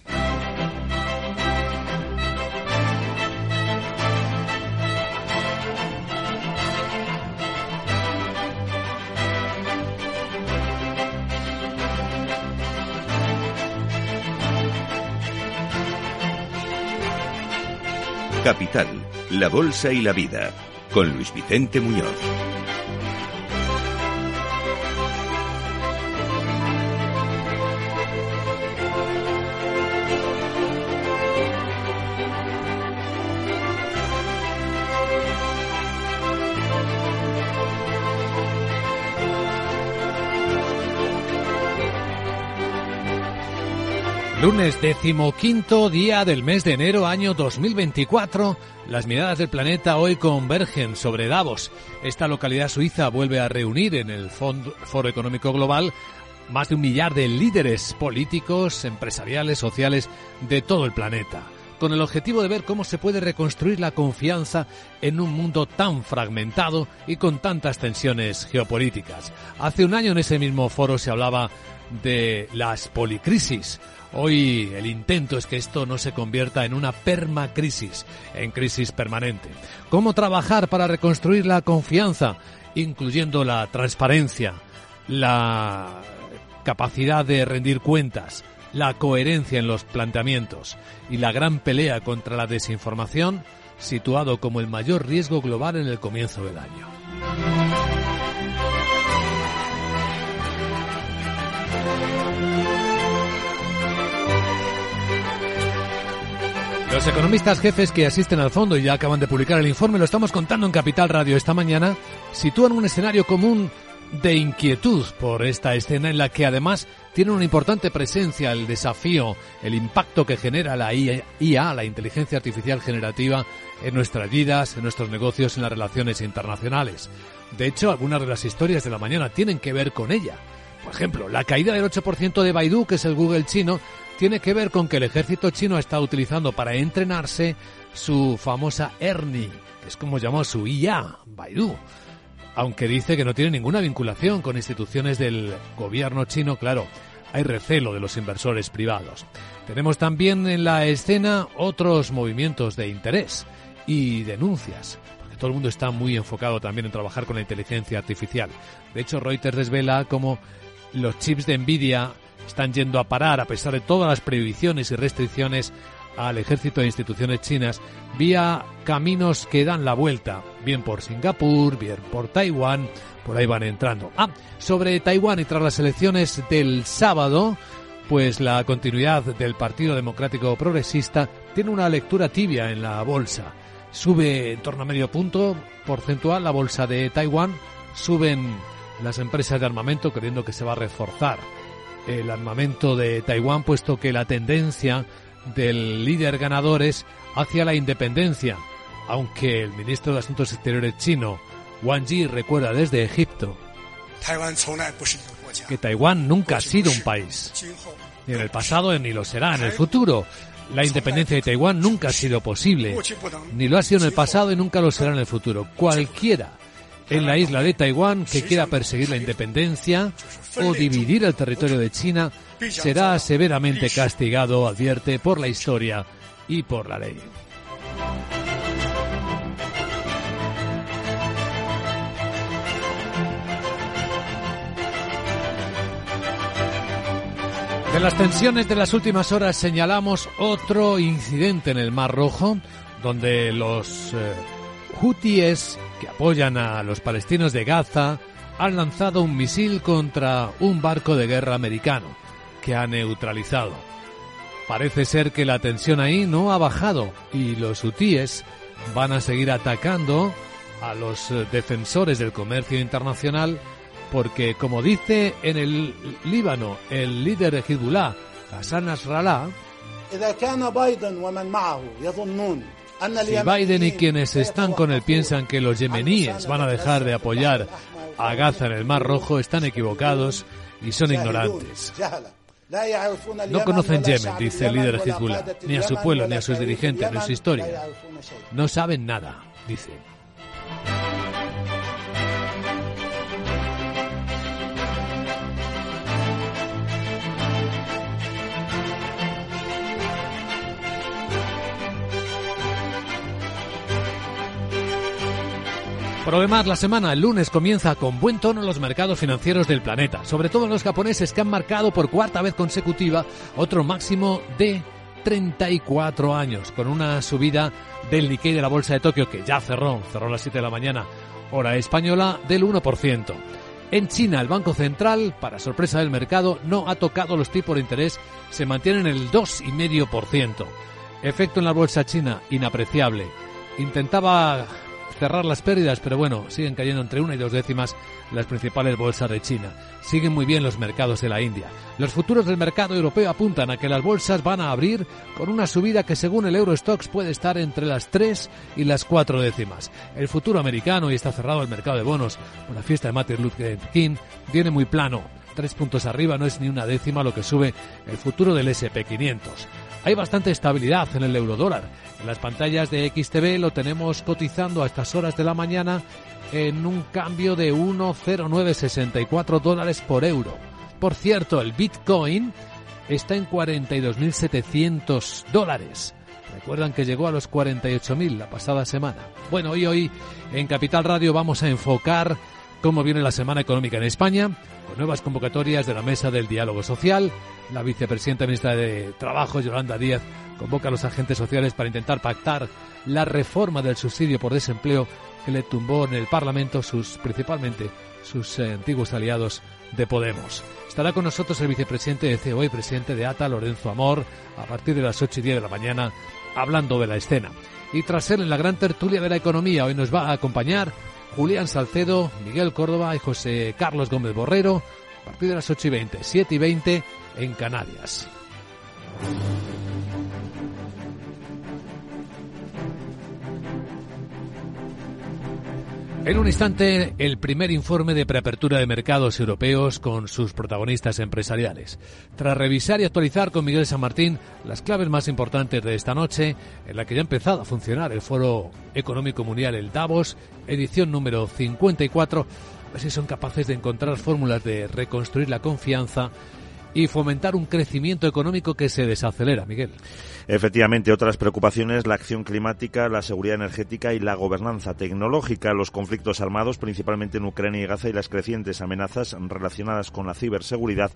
Capital, la Bolsa y la Vida, con Luis Vicente Muñoz. Lunes decimoquinto día del mes de enero año 2024. Las miradas del planeta hoy convergen sobre Davos. Esta localidad suiza vuelve a reunir en el Foro Económico Global más de un millar de líderes políticos, empresariales, sociales de todo el planeta, con el objetivo de ver cómo se puede reconstruir la confianza en un mundo tan fragmentado y con tantas tensiones geopolíticas. Hace un año en ese mismo foro se hablaba de las policrisis Hoy el intento es que esto no se convierta en una permacrisis, en crisis permanente. ¿Cómo trabajar para reconstruir la confianza, incluyendo la transparencia, la capacidad de rendir cuentas, la coherencia en los planteamientos y la gran pelea contra la desinformación, situado como el mayor riesgo global en el comienzo del año? Los economistas jefes que asisten al fondo y ya acaban de publicar el informe, lo estamos contando en Capital Radio esta mañana, sitúan un escenario común de inquietud por esta escena en la que además tiene una importante presencia el desafío, el impacto que genera la IA, la inteligencia artificial generativa, en nuestras vidas, en nuestros negocios, en las relaciones internacionales. De hecho, algunas de las historias de la mañana tienen que ver con ella. Por ejemplo, la caída del 8% de Baidu, que es el Google chino, tiene que ver con que el ejército chino está utilizando para entrenarse su famosa ERNI, que es como llamó su IA, Baidu. Aunque dice que no tiene ninguna vinculación con instituciones del gobierno chino, claro, hay recelo de los inversores privados. Tenemos también en la escena otros movimientos de interés y denuncias, todo el mundo está muy enfocado también en trabajar con la inteligencia artificial. De hecho, Reuters desvela cómo los chips de Nvidia están yendo a parar, a pesar de todas las prohibiciones y restricciones, al ejército de instituciones chinas vía caminos que dan la vuelta, bien por Singapur, bien por Taiwán, por ahí van entrando. Ah, sobre Taiwán y tras las elecciones del sábado, pues la continuidad del Partido Democrático Progresista tiene una lectura tibia en la bolsa. Sube en torno a medio punto porcentual la bolsa de Taiwán, suben las empresas de armamento creyendo que se va a reforzar el armamento de Taiwán, puesto que la tendencia del líder ganador es hacia la independencia, aunque el ministro de Asuntos Exteriores chino, Wang Yi, recuerda desde Egipto que Taiwán nunca ha sido un país, ni en el pasado ni lo será en el futuro. La independencia de Taiwán nunca ha sido posible, ni lo ha sido en el pasado y nunca lo será en el futuro. Cualquiera en la isla de Taiwán que quiera perseguir la independencia o dividir el territorio de China será severamente castigado, advierte, por la historia y por la ley. De las tensiones de las últimas horas señalamos otro incidente en el Mar Rojo, donde los eh, hutíes que apoyan a los palestinos de Gaza han lanzado un misil contra un barco de guerra americano, que ha neutralizado. Parece ser que la tensión ahí no ha bajado y los hutíes van a seguir atacando a los eh, defensores del comercio internacional porque, como dice en el Líbano el líder de Hezbollah, Hassan Nasrallah, si Biden y quienes están con él piensan que los yemeníes van a dejar de apoyar a Gaza en el Mar Rojo, están equivocados y son ignorantes. No conocen Yemen, dice el líder de Hezbollah, ni a su pueblo, ni a sus dirigentes, ni a su historia. No saben nada, dice. Demás, la semana, el lunes, comienza con buen tono los mercados financieros del planeta, sobre todo los japoneses que han marcado por cuarta vez consecutiva otro máximo de 34 años, con una subida del Nikkei de la Bolsa de Tokio, que ya cerró, cerró a las 7 de la mañana, hora española, del 1%. En China, el Banco Central, para sorpresa del mercado, no ha tocado los tipos de interés, se mantienen en el 2,5%. Efecto en la bolsa china, inapreciable. Intentaba cerrar las pérdidas, pero bueno, siguen cayendo entre una y dos décimas las principales bolsas de China. Siguen muy bien los mercados de la India. Los futuros del mercado europeo apuntan a que las bolsas van a abrir con una subida que según el Eurostox puede estar entre las tres y las cuatro décimas. El futuro americano, y está cerrado el mercado de bonos con la fiesta de Martin Luther King, viene muy plano. Tres puntos arriba no es ni una décima lo que sube el futuro del SP500 hay bastante estabilidad en el eurodólar. En las pantallas de XTV lo tenemos cotizando a estas horas de la mañana en un cambio de 1,0964 dólares por euro. Por cierto, el Bitcoin está en 42.700 dólares. Recuerdan que llegó a los 48.000 la pasada semana. Bueno, y hoy en Capital Radio vamos a enfocar cómo viene la semana económica en España, con nuevas convocatorias de la Mesa del Diálogo Social. La vicepresidenta ministra de Trabajo, Yolanda Díaz, convoca a los agentes sociales para intentar pactar la reforma del subsidio por desempleo que le tumbó en el Parlamento sus, principalmente sus eh, antiguos aliados de Podemos. Estará con nosotros el vicepresidente de CEO y presidente de ATA, Lorenzo Amor, a partir de las 8 y 10 de la mañana, hablando de la escena. Y tras él, en la gran tertulia de la economía, hoy nos va a acompañar Julián Salcedo, Miguel Córdoba y José Carlos Gómez Borrero, a partir de las 8 y 20, 7 y 20 en Canarias. En un instante, el primer informe de preapertura de mercados europeos con sus protagonistas empresariales. Tras revisar y actualizar con Miguel San Martín las claves más importantes de esta noche, en la que ya ha empezado a funcionar el Foro Económico Mundial, el Davos, edición número 54, a ver si son capaces de encontrar fórmulas de reconstruir la confianza y fomentar un crecimiento económico que se desacelera, Miguel. Efectivamente, otras preocupaciones, la acción climática, la seguridad energética y la gobernanza tecnológica, los conflictos armados, principalmente en Ucrania y Gaza, y las crecientes amenazas relacionadas con la ciberseguridad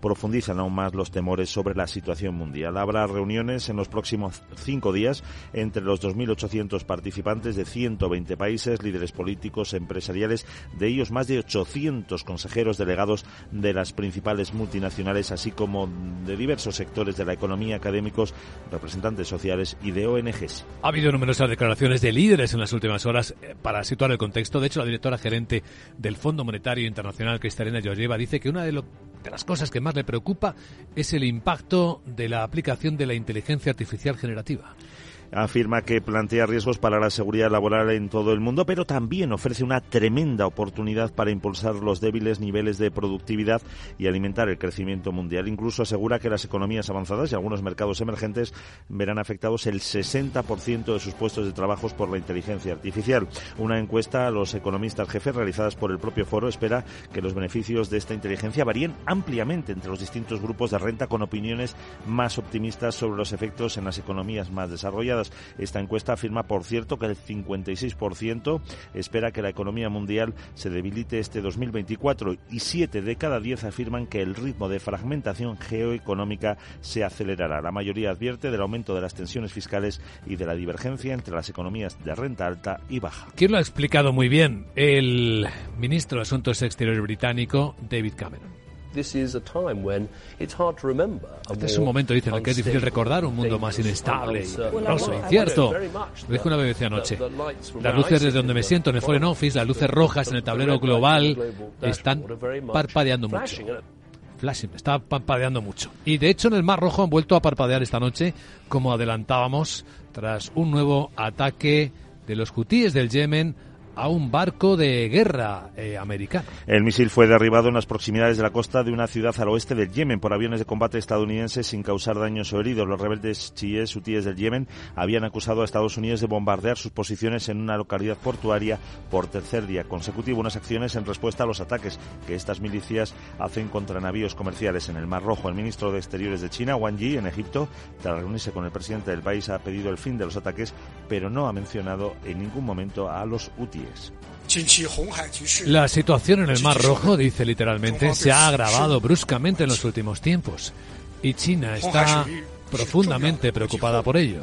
profundizan aún más los temores sobre la situación mundial. Habrá reuniones en los próximos cinco días entre los 2.800 participantes de 120 países, líderes políticos, empresariales, de ellos más de 800 consejeros delegados de las principales multinacionales, así como de diversos sectores de la economía, académicos, representantes sociales y de ONGs. Ha habido numerosas declaraciones de líderes en las últimas horas eh, para situar el contexto. De hecho, la directora gerente del Fondo Monetario Internacional, Cristalina Georgieva, dice que una de, de las cosas que más le preocupa es el impacto de la aplicación de la inteligencia artificial generativa afirma que plantea riesgos para la seguridad laboral en todo el mundo, pero también ofrece una tremenda oportunidad para impulsar los débiles niveles de productividad y alimentar el crecimiento mundial. Incluso asegura que las economías avanzadas y algunos mercados emergentes verán afectados el 60% de sus puestos de trabajo por la inteligencia artificial. Una encuesta a los economistas jefes realizadas por el propio foro espera que los beneficios de esta inteligencia varíen ampliamente entre los distintos grupos de renta con opiniones más optimistas sobre los efectos en las economías más desarrolladas Esta encuesta afirma, por cierto, que el 56% espera que la economía mundial se debilite este 2024 y 7 de cada 10 afirman que el ritmo de fragmentación geoeconómica se acelerará. La mayoría advierte del aumento de las tensiones fiscales y de la divergencia entre las economías de renta alta y baja. ¿Quién lo ha explicado muy bien? El ministro de Asuntos Exteriores británico, David Cameron. Este es un momento, dicen, en el que es difícil recordar un mundo más inestable, peligroso, incierto. Lo dijo una BBC anoche. Las luces desde donde me siento en el Foreign Office, las luces rojas en el tablero global, están parpadeando mucho. Flashing, está parpadeando mucho. Y de hecho en el Mar Rojo han vuelto a parpadear esta noche, como adelantábamos, tras un nuevo ataque de los hutíes del Yemen a un barco de guerra eh, americano. El misil fue derribado en las proximidades de la costa de una ciudad al oeste del Yemen por aviones de combate estadounidenses sin causar daños o heridos. Los rebeldes chiíes hutíes del Yemen habían acusado a Estados Unidos de bombardear sus posiciones en una localidad portuaria por tercer día consecutivo, unas acciones en respuesta a los ataques que estas milicias hacen contra navíos comerciales en el Mar Rojo. El ministro de Exteriores de China, Wang Yi, en Egipto, tras reunirse con el presidente del país, ha pedido el fin de los ataques, pero no ha mencionado en ningún momento a los hutíes. La situación en el Mar Rojo, dice literalmente, se ha agravado bruscamente en los últimos tiempos y China está profundamente preocupada por ello.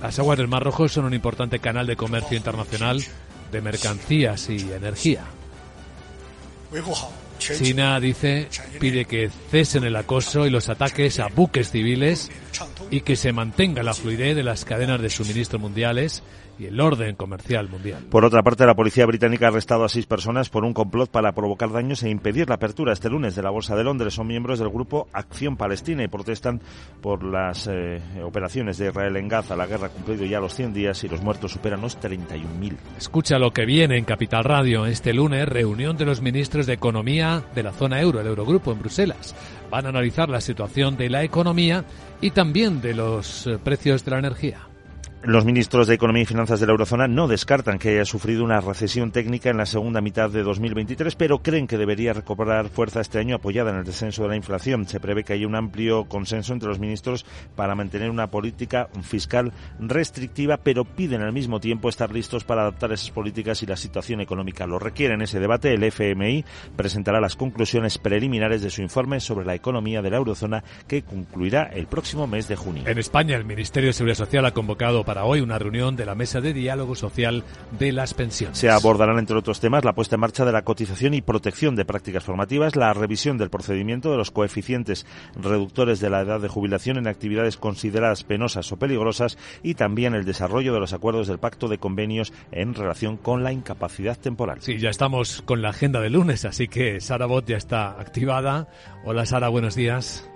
Las aguas del Mar Rojo son un importante canal de comercio internacional de mercancías y energía. China, dice, pide que cesen el acoso y los ataques a buques civiles y que se mantenga la fluidez de las cadenas de suministro mundiales y el orden comercial mundial. Por otra parte, la policía británica ha arrestado a seis personas por un complot para provocar daños e impedir la apertura este lunes de la Bolsa de Londres. Son miembros del grupo Acción Palestina y protestan por las eh, operaciones de Israel en Gaza. La guerra ha cumplido ya los 100 días y los muertos superan los 31.000. Escucha lo que viene en Capital Radio. Este lunes, reunión de los ministros de Economía de la zona euro, el Eurogrupo, en Bruselas. Van a analizar la situación de la economía y también de los eh, precios de la energía. Los ministros de Economía y Finanzas de la eurozona no descartan que haya sufrido una recesión técnica en la segunda mitad de 2023, pero creen que debería recobrar fuerza este año apoyada en el descenso de la inflación. Se prevé que haya un amplio consenso entre los ministros para mantener una política fiscal restrictiva, pero piden al mismo tiempo estar listos para adaptar esas políticas si la situación económica lo requiere. En ese debate, el FMI presentará las conclusiones preliminares de su informe sobre la economía de la eurozona que concluirá el próximo mes de junio. En España, el Ministerio de Seguridad Social ha convocado para para hoy una reunión de la Mesa de Diálogo Social de las Pensiones. Se abordarán, entre otros temas, la puesta en marcha de la cotización y protección de prácticas formativas, la revisión del procedimiento de los coeficientes reductores de la edad de jubilación en actividades consideradas penosas o peligrosas y también el desarrollo de los acuerdos del Pacto de Convenios en relación con la incapacidad temporal. Sí, ya estamos con la agenda de lunes, así que Sara Bot ya está activada. Hola Sara, buenos días.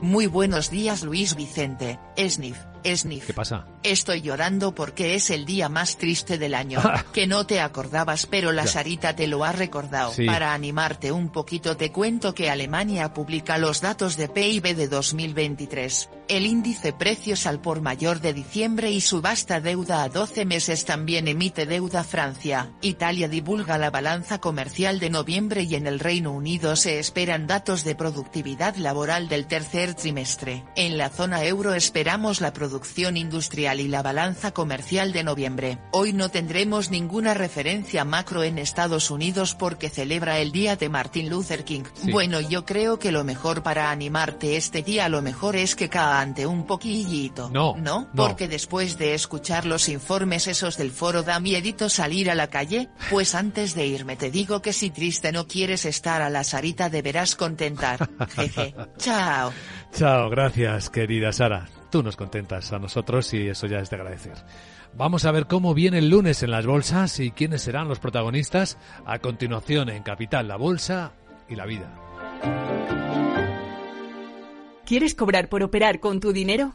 Muy buenos días Luis Vicente, Esnif. Sniff. ¿Qué pasa? Estoy llorando porque es el día más triste del año. que no te acordabas, pero la Sarita te lo ha recordado. Para animarte un poquito te cuento que Alemania publica los datos de PIB de 2023. El índice precios al por mayor de diciembre y subasta deuda a 12 meses también emite deuda Francia. Italia divulga la balanza comercial de noviembre y en el Reino Unido se esperan datos de productividad laboral del tercer trimestre. En la zona euro esperamos la producción industrial y la balanza comercial de noviembre. Hoy no tendremos ninguna referencia macro en Estados Unidos porque celebra el día de Martin Luther King. Bueno yo creo que lo mejor para animarte este día lo mejor es que ante un poquillito. No, no. Porque después de escuchar los informes esos del foro da miedito salir a la calle, pues antes de irme te digo que si triste no quieres estar a la Sarita deberás contentar. Jeje. Chao. Chao, gracias querida Sara. Tú nos contentas a nosotros y eso ya es de agradecer. Vamos a ver cómo viene el lunes en las bolsas y quiénes serán los protagonistas a continuación en Capital, la Bolsa y la Vida. ¿Quieres cobrar por operar con tu dinero?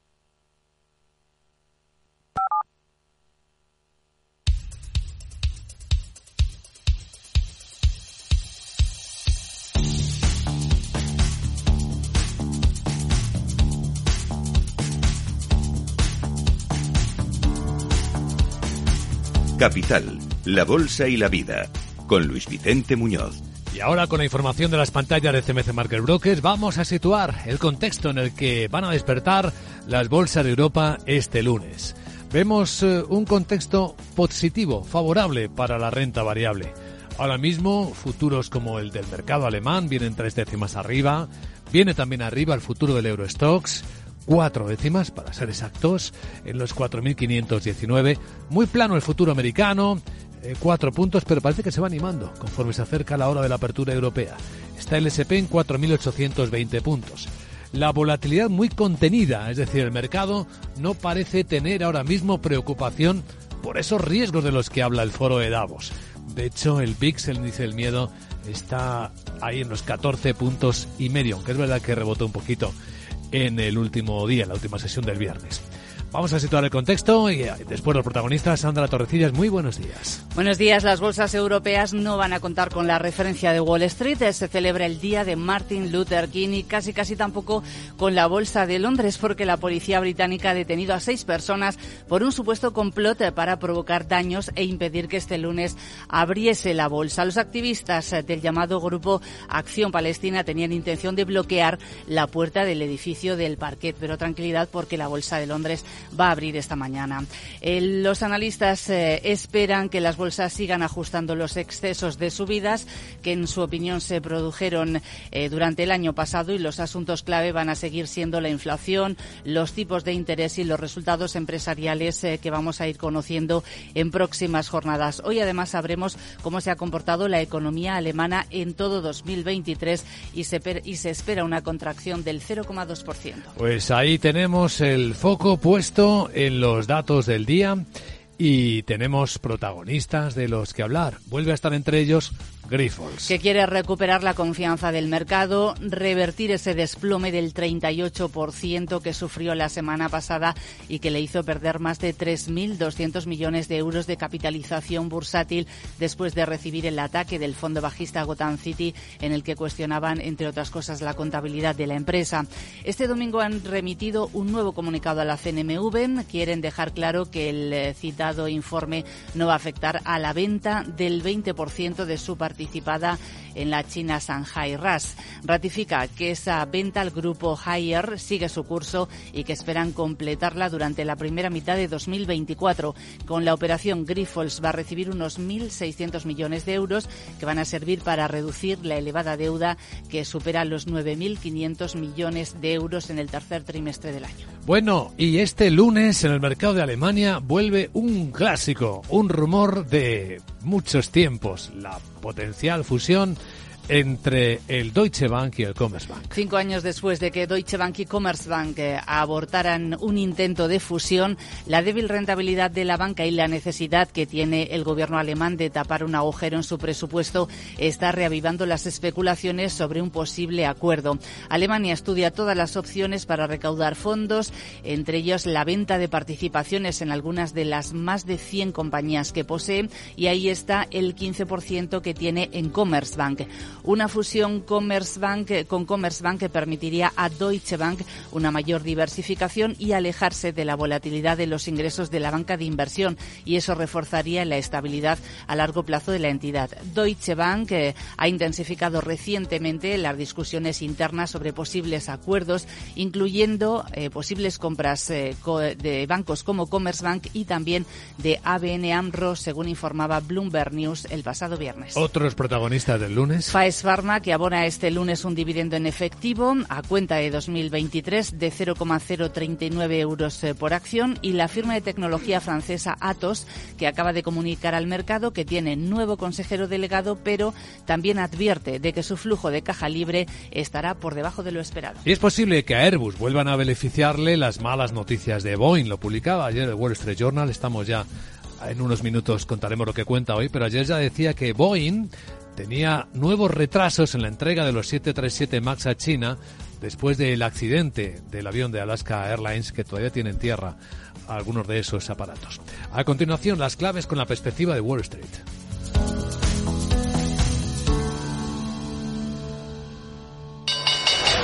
Capital, la Bolsa y la Vida, con Luis Vicente Muñoz. Y ahora con la información de las pantallas de CMC Market Brokers vamos a situar el contexto en el que van a despertar las bolsas de Europa este lunes. Vemos eh, un contexto positivo, favorable para la renta variable. Ahora mismo, futuros como el del mercado alemán vienen tres décimas arriba, viene también arriba el futuro del Eurostox, cuatro décimas, para ser exactos, en los 4.519. Muy plano el futuro americano, eh, cuatro puntos, pero parece que se va animando conforme se acerca la hora de la apertura europea. Está el SP en 4.820 puntos. La volatilidad muy contenida, es decir, el mercado no parece tener ahora mismo preocupación por esos riesgos de los que habla el foro de Davos. De hecho, el VIX, el índice del miedo, está ahí en los 14 puntos y medio, aunque es verdad que rebotó un poquito en el último día, la última sesión del viernes. Vamos a situar el contexto y eh, después los protagonistas, Sandra Torrecillas, muy buenos días. Buenos días. Las bolsas europeas no van a contar con la referencia de Wall Street. Se celebra el día de Martin Luther King y casi casi tampoco con la bolsa de Londres porque la policía británica ha detenido a seis personas por un supuesto complot para provocar daños e impedir que este lunes abriese la bolsa. Los activistas del llamado grupo Acción Palestina tenían intención de bloquear la puerta del edificio del parquet, pero tranquilidad porque la bolsa de Londres va a abrir esta mañana. los analistas eh, esperan que las bolsas sigan ajustando los excesos de subidas que en su opinión se produjeron eh, durante el año pasado y los asuntos clave van a seguir siendo la inflación, los tipos de interés y los resultados empresariales eh, que vamos a ir conociendo en próximas jornadas. Hoy además sabremos cómo se ha comportado la economía alemana en todo 2023 y se, y se espera una contracción del 0,2%. Pues ahí tenemos el foco puesto en los datos del día y tenemos protagonistas de los que hablar. Vuelve a estar entre ellos Grifols. Que quiere recuperar la confianza del mercado, revertir ese desplome del 38% que sufrió la semana pasada y que le hizo perder más de 3.200 millones de euros de capitalización bursátil después de recibir el ataque del fondo bajista Gotham City en el que cuestionaban, entre otras cosas, la contabilidad de la empresa. Este domingo han remitido un nuevo comunicado a la CNMV. Quieren dejar claro que el citado informe no va a afectar a la venta del 20% de su participación participada en la China Shanghai RAS. Ratifica que esa venta al grupo Haier sigue su curso y que esperan completarla durante la primera mitad de 2024. Con la operación Grifols va a recibir unos 1.600 millones de euros que van a servir para reducir la elevada deuda que supera los 9.500 millones de euros en el tercer trimestre del año. Bueno, y este lunes en el mercado de Alemania vuelve un clásico, un rumor de muchos tiempos, la potencial fusión entre el Deutsche Bank y el Commerzbank. Cinco años después de que Deutsche Bank y Commerzbank eh, abortaran un intento de fusión, la débil rentabilidad de la banca y la necesidad que tiene el gobierno alemán de tapar un agujero en su presupuesto está reavivando las especulaciones sobre un posible acuerdo. Alemania estudia todas las opciones para recaudar fondos, entre ellos la venta de participaciones en algunas de las más de 100 compañías que posee y ahí está el 15% que tiene en Commerzbank. Una fusión Commerzbank, eh, con Commerzbank que permitiría a Deutsche Bank una mayor diversificación y alejarse de la volatilidad de los ingresos de la banca de inversión y eso reforzaría la estabilidad a largo plazo de la entidad. Deutsche Bank eh, ha intensificado recientemente las discusiones internas sobre posibles acuerdos, incluyendo eh, posibles compras de bancos como Commerzbank y también de ABN AMRO, según informaba Bloomberg News el pasado viernes. Otros protagonistas del lunes. es Pharma, que abona este lunes un dividendo en efectivo a cuenta de 2023 de 0,039 euros eh, por acción y la firma de tecnología francesa Atos, que acaba de comunicar al mercado que tiene nuevo consejero delegado, pero también advierte de que su flujo de caja libre estará por debajo de lo esperado. Y es posible que a Airbus vuelvan a beneficiarle las malas noticias de Boeing. Lo publicaba ayer el Wall Street Journal. Estamos ya en unos minutos contaremos lo que cuenta hoy, pero ayer ya decía que Boeing tenía nuevos retrasos en la entrega de los 737 MAX a China después del accidente del avión de Alaska Airlines que todavía tiene en tierra algunos de esos aparatos. A continuación, las claves con la perspectiva de Wall Street.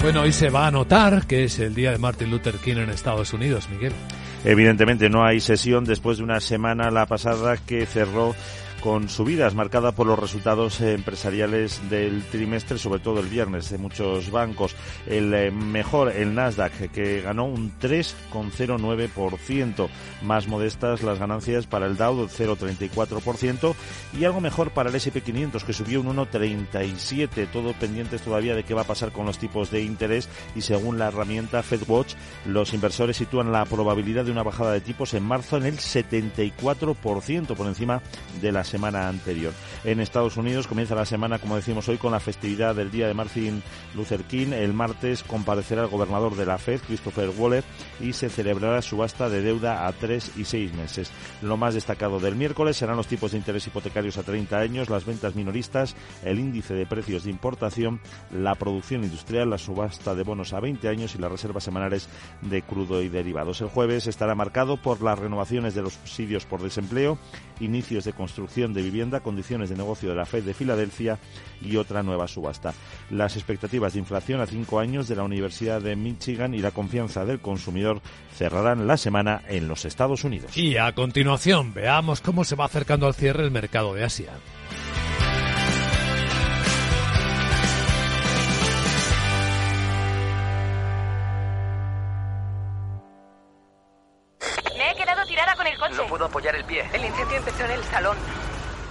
Bueno, hoy se va a notar que es el día de Martin Luther King en Estados Unidos, Miguel. Evidentemente no hay sesión después de una semana la pasada que cerró con subidas marcadas por los resultados empresariales del trimestre, sobre todo el viernes de muchos bancos. El eh, mejor, el Nasdaq, que ganó un 3,09%, más modestas las ganancias para el Dow del 0,34% y algo mejor para el SP500, que subió un 1,37%, todo pendientes todavía de qué va a pasar con los tipos de interés. Y según la herramienta FedWatch, los inversores sitúan la probabilidad de una bajada de tipos en marzo en el 74%, por encima de las semana anterior. En Estados Unidos comienza la semana, como decimos hoy, con la festividad del Día de Martin Luther King. El martes comparecerá el gobernador de la Fed, Christopher Waller, y se celebrará subasta de deuda a tres y seis meses. Lo más destacado del miércoles serán los tipos de interés hipotecarios a 30 años, las ventas minoristas, el índice de precios de importación, la producción industrial, la subasta de bonos a 20 años y las reservas semanales de crudo y derivados. El jueves estará marcado por las renovaciones de los subsidios por desempleo, inicios de construcción de vivienda, condiciones de negocio de la Fed de Filadelfia y otra nueva subasta. Las expectativas de inflación a cinco años de la Universidad de Michigan y la confianza del consumidor cerrarán la semana en los Estados Unidos. Y a continuación veamos cómo se va acercando al cierre el mercado de Asia. Apoyar el pie. El incendio empezó en el salón.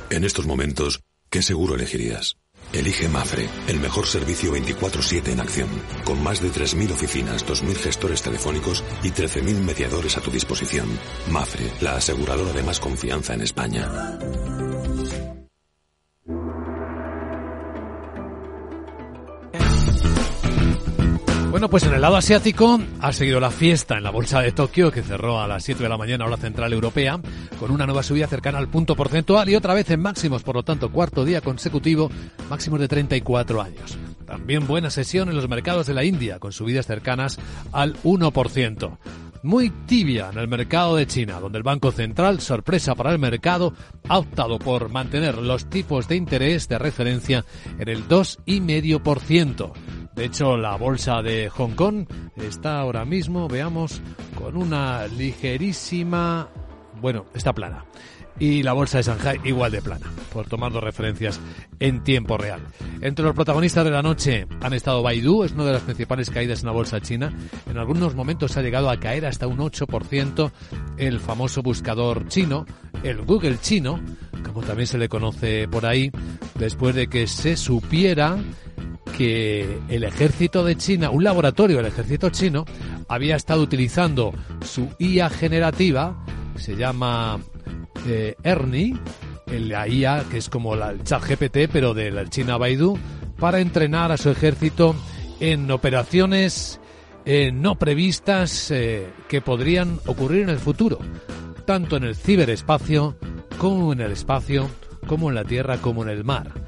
En estos momentos, ¿qué seguro elegirías? Elige Mafre, el mejor servicio 24/7 en acción, con más de 3.000 oficinas, 2.000 gestores telefónicos y 13.000 mediadores a tu disposición. Mafre, la aseguradora de más confianza en España. Bueno, pues en el lado asiático ha seguido la fiesta en la bolsa de Tokio, que cerró a las 7 de la mañana hora central europea, con una nueva subida cercana al punto porcentual y otra vez en máximos, por lo tanto, cuarto día consecutivo, máximos de 34 años. También buena sesión en los mercados de la India, con subidas cercanas al 1%. Muy tibia en el mercado de China, donde el Banco Central, sorpresa para el mercado, ha optado por mantener los tipos de interés de referencia en el 2,5%. De hecho, la bolsa de Hong Kong está ahora mismo, veamos, con una ligerísima... Bueno, está plana. Y la bolsa de Shanghai igual de plana, por tomar dos referencias en tiempo real. Entre los protagonistas de la noche han estado Baidu, es una de las principales caídas en la bolsa china. En algunos momentos ha llegado a caer hasta un 8% el famoso buscador chino, el Google chino, como también se le conoce por ahí, después de que se supiera que el ejército de China, un laboratorio del ejército chino, había estado utilizando su IA generativa, se llama eh, Ernie, la IA que es como la, el chat GPT, pero de la China Baidu, para entrenar a su ejército en operaciones eh, no previstas eh, que podrían ocurrir en el futuro, tanto en el ciberespacio como en el espacio, como en la tierra, como en el mar.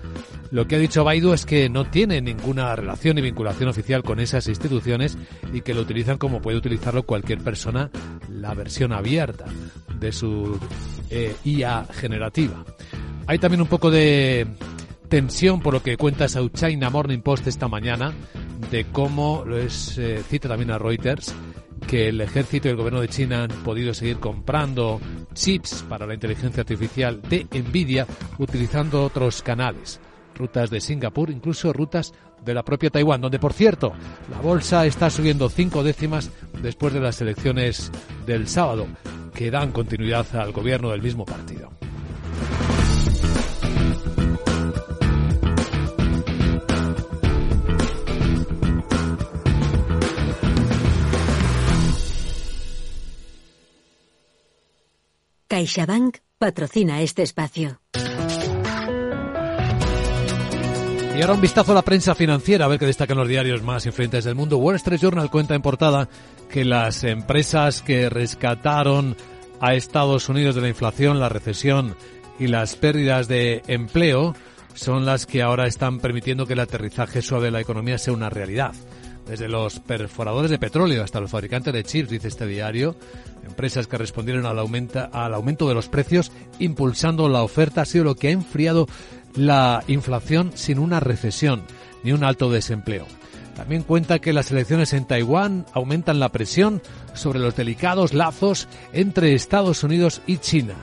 Lo que ha dicho Baidu es que no tiene ninguna relación ni vinculación oficial con esas instituciones y que lo utilizan como puede utilizarlo cualquier persona, la versión abierta de su eh, IA generativa. Hay también un poco de, tensión por lo que cuenta South China Morning Post esta mañana de cómo, es, eh, cita también a Reuters, que el ejército y el gobierno de China han podido seguir comprando chips para la inteligencia artificial de Nvidia utilizando otros canales, rutas de Singapur, incluso rutas de la propia Taiwán, donde por cierto la bolsa está subiendo cinco décimas después de las elecciones del sábado, que dan continuidad al gobierno del mismo partido. CaixaBank patrocina este espacio. Y ahora un vistazo a la prensa financiera, a ver qué destacan los diarios más influyentes del mundo. Wall Street Journal cuenta en portada que las empresas que rescataron a Estados Unidos de la inflación, la recesión y las pérdidas de empleo son las que ahora están permitiendo que el aterrizaje suave de la economía sea una realidad. Desde los perforadores de petróleo hasta los fabricantes de chips, dice este diario, empresas que respondieron al, al aumento de los precios, impulsando la oferta, ha sido lo que ha enfriado la inflación sin una recesión ni un alto desempleo. También cuenta que las elecciones en Taiwán aumentan la presión sobre los delicados lazos entre Estados Unidos y China.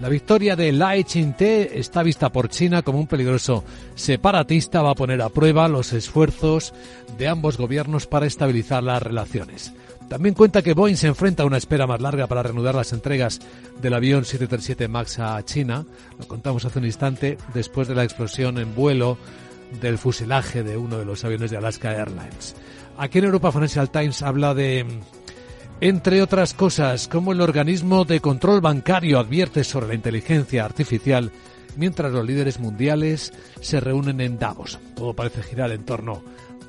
La victoria de Lai Ching-te está vista por China como un peligroso separatista. Va a poner a prueba los esfuerzos de ambos gobiernos para estabilizar las relaciones. También cuenta que Boeing se enfrenta a una espera más larga para reanudar las entregas del avión 737 MAX a China. Lo contamos hace un instante después de la explosión en vuelo del fuselaje de uno de los aviones de Alaska Airlines. Aquí en Europa Financial Times habla de entre otras cosas, cómo el organismo de control bancario advierte sobre la inteligencia artificial mientras los líderes mundiales se reúnen en Davos. Todo parece girar en torno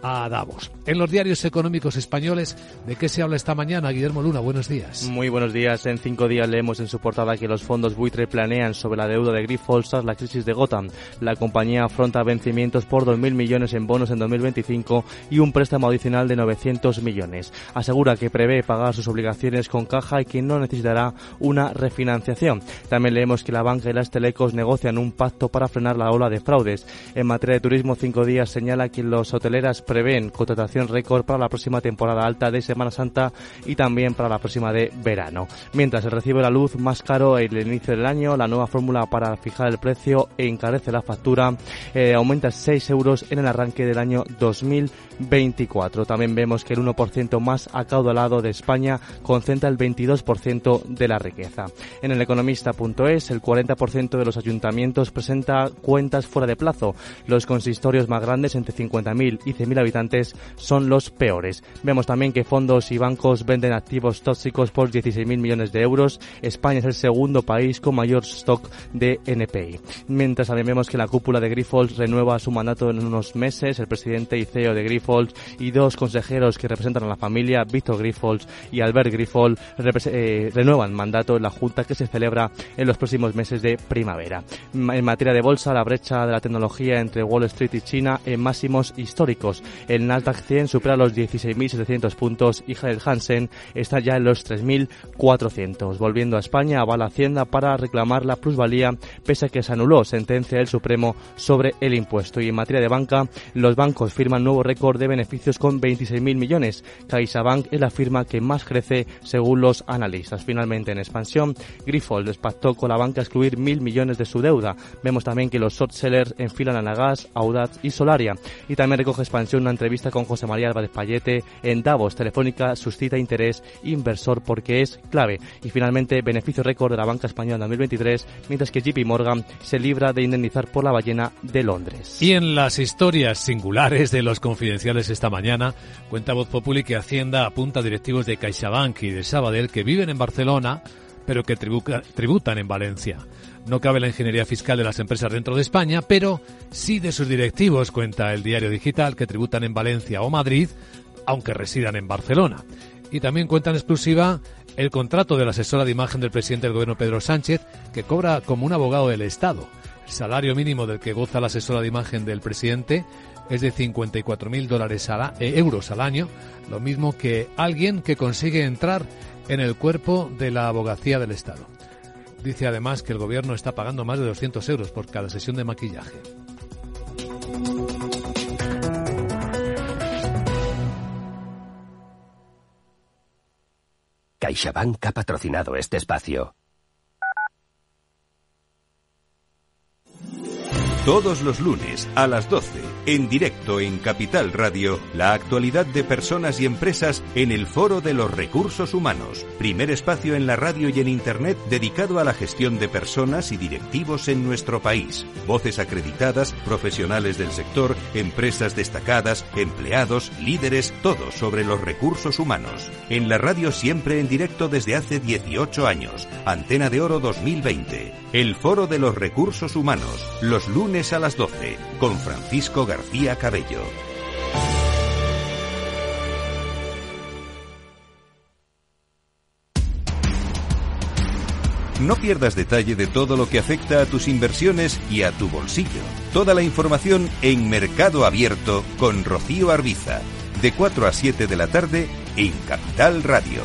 Davos. En los diarios económicos españoles, ¿de qué se habla esta mañana? Guillermo Luna, buenos días. Muy buenos días. En cinco días leemos en su portada que los fondos buitre planean sobre la deuda de Grifols la crisis de Gotham. La compañía afronta vencimientos por 2.000 millones en bonos en 2025 y un préstamo adicional de 900 millones. Asegura que prevé pagar sus obligaciones con caja y que no necesitará una refinanciación. También leemos que la banca y las telecos negocian un pacto para frenar la ola de fraudes. En materia de turismo, cinco días señala que los hoteleras prevén contratación récord para la próxima temporada alta de Semana Santa y también para la próxima de verano. Mientras el recibe la luz más caro el inicio del año, la nueva fórmula para fijar el precio encarece la factura, eh, aumenta 6 euros en el arranque del año 2024. También vemos que el 1% más acaudalado de España concentra el 22% de la riqueza. En el economista.es, el 40% de los ayuntamientos presenta cuentas fuera de plazo. Los consistorios más grandes, entre 50.000 y 100.000 habitantes son los peores. Vemos también que fondos y bancos venden activos tóxicos por 16.000 millones de euros. España es el segundo país con mayor stock de NPI. Mientras también vemos que la cúpula de Grifols renueva su mandato en unos meses. El presidente y CEO de Grifols y dos consejeros que representan a la familia, Víctor Grifols y Albert Grifols, eh, renuevan mandato en la junta que se celebra en los próximos meses de primavera. En materia de bolsa, la brecha de la tecnología entre Wall Street y China en máximos históricos. El Nasdaq 100 supera los 16.700 puntos y el Hansen está ya en los 3.400. Volviendo a España, va la Hacienda para reclamar la plusvalía pese a que se anuló sentencia del Supremo sobre el impuesto. Y en materia de banca, los bancos firman nuevo récord de beneficios con 26.000 millones. CaixaBank es la firma que más crece según los analistas. Finalmente, en expansión, Grifold despactó con la banca excluir mil millones de su deuda. Vemos también que los short sellers enfilan a Nagas, Audaz y Solaria. Y también recoge expansión una entrevista con José María Álvarez Payete en Davos. Telefónica suscita interés inversor porque es clave. Y finalmente, beneficio récord de la banca española en 2023, mientras que JP Morgan se libra de indemnizar por la ballena de Londres. Y en las historias singulares de los confidenciales esta mañana, cuenta Voz Populi que Hacienda apunta a directivos de CaixaBank y de Sabadell que viven en Barcelona, pero que tributan en Valencia. No cabe la ingeniería fiscal de las empresas dentro de España, pero sí de sus directivos, cuenta el diario digital, que tributan en Valencia o Madrid, aunque residan en Barcelona. Y también cuenta en exclusiva el contrato de la asesora de imagen del presidente del gobierno Pedro Sánchez, que cobra como un abogado del Estado. El salario mínimo del que goza la asesora de imagen del presidente es de 54.000 dólares eh, euros al año, lo mismo que alguien que consigue entrar en el cuerpo de la abogacía del Estado. Dice además que el gobierno está pagando más de 200 euros por cada sesión de maquillaje. CaixaBank ha patrocinado este espacio. Todos los lunes a las 12, en directo en Capital Radio, la actualidad de personas y empresas en el Foro de los Recursos Humanos, primer espacio en la radio y en Internet dedicado a la gestión de personas y directivos en nuestro país. Voces acreditadas, profesionales del sector, empresas destacadas, empleados, líderes, todo sobre los recursos humanos. En la radio siempre en directo desde hace 18 años. Antena de Oro 2020. El Foro de los Recursos Humanos, los a las 12, con Francisco García Cabello. No pierdas detalle de todo lo que afecta a tus inversiones y a tu bolsillo. Toda la información en Mercado Abierto con Rocío Arbiza, de 4 a 7 de la tarde en Capital Radio.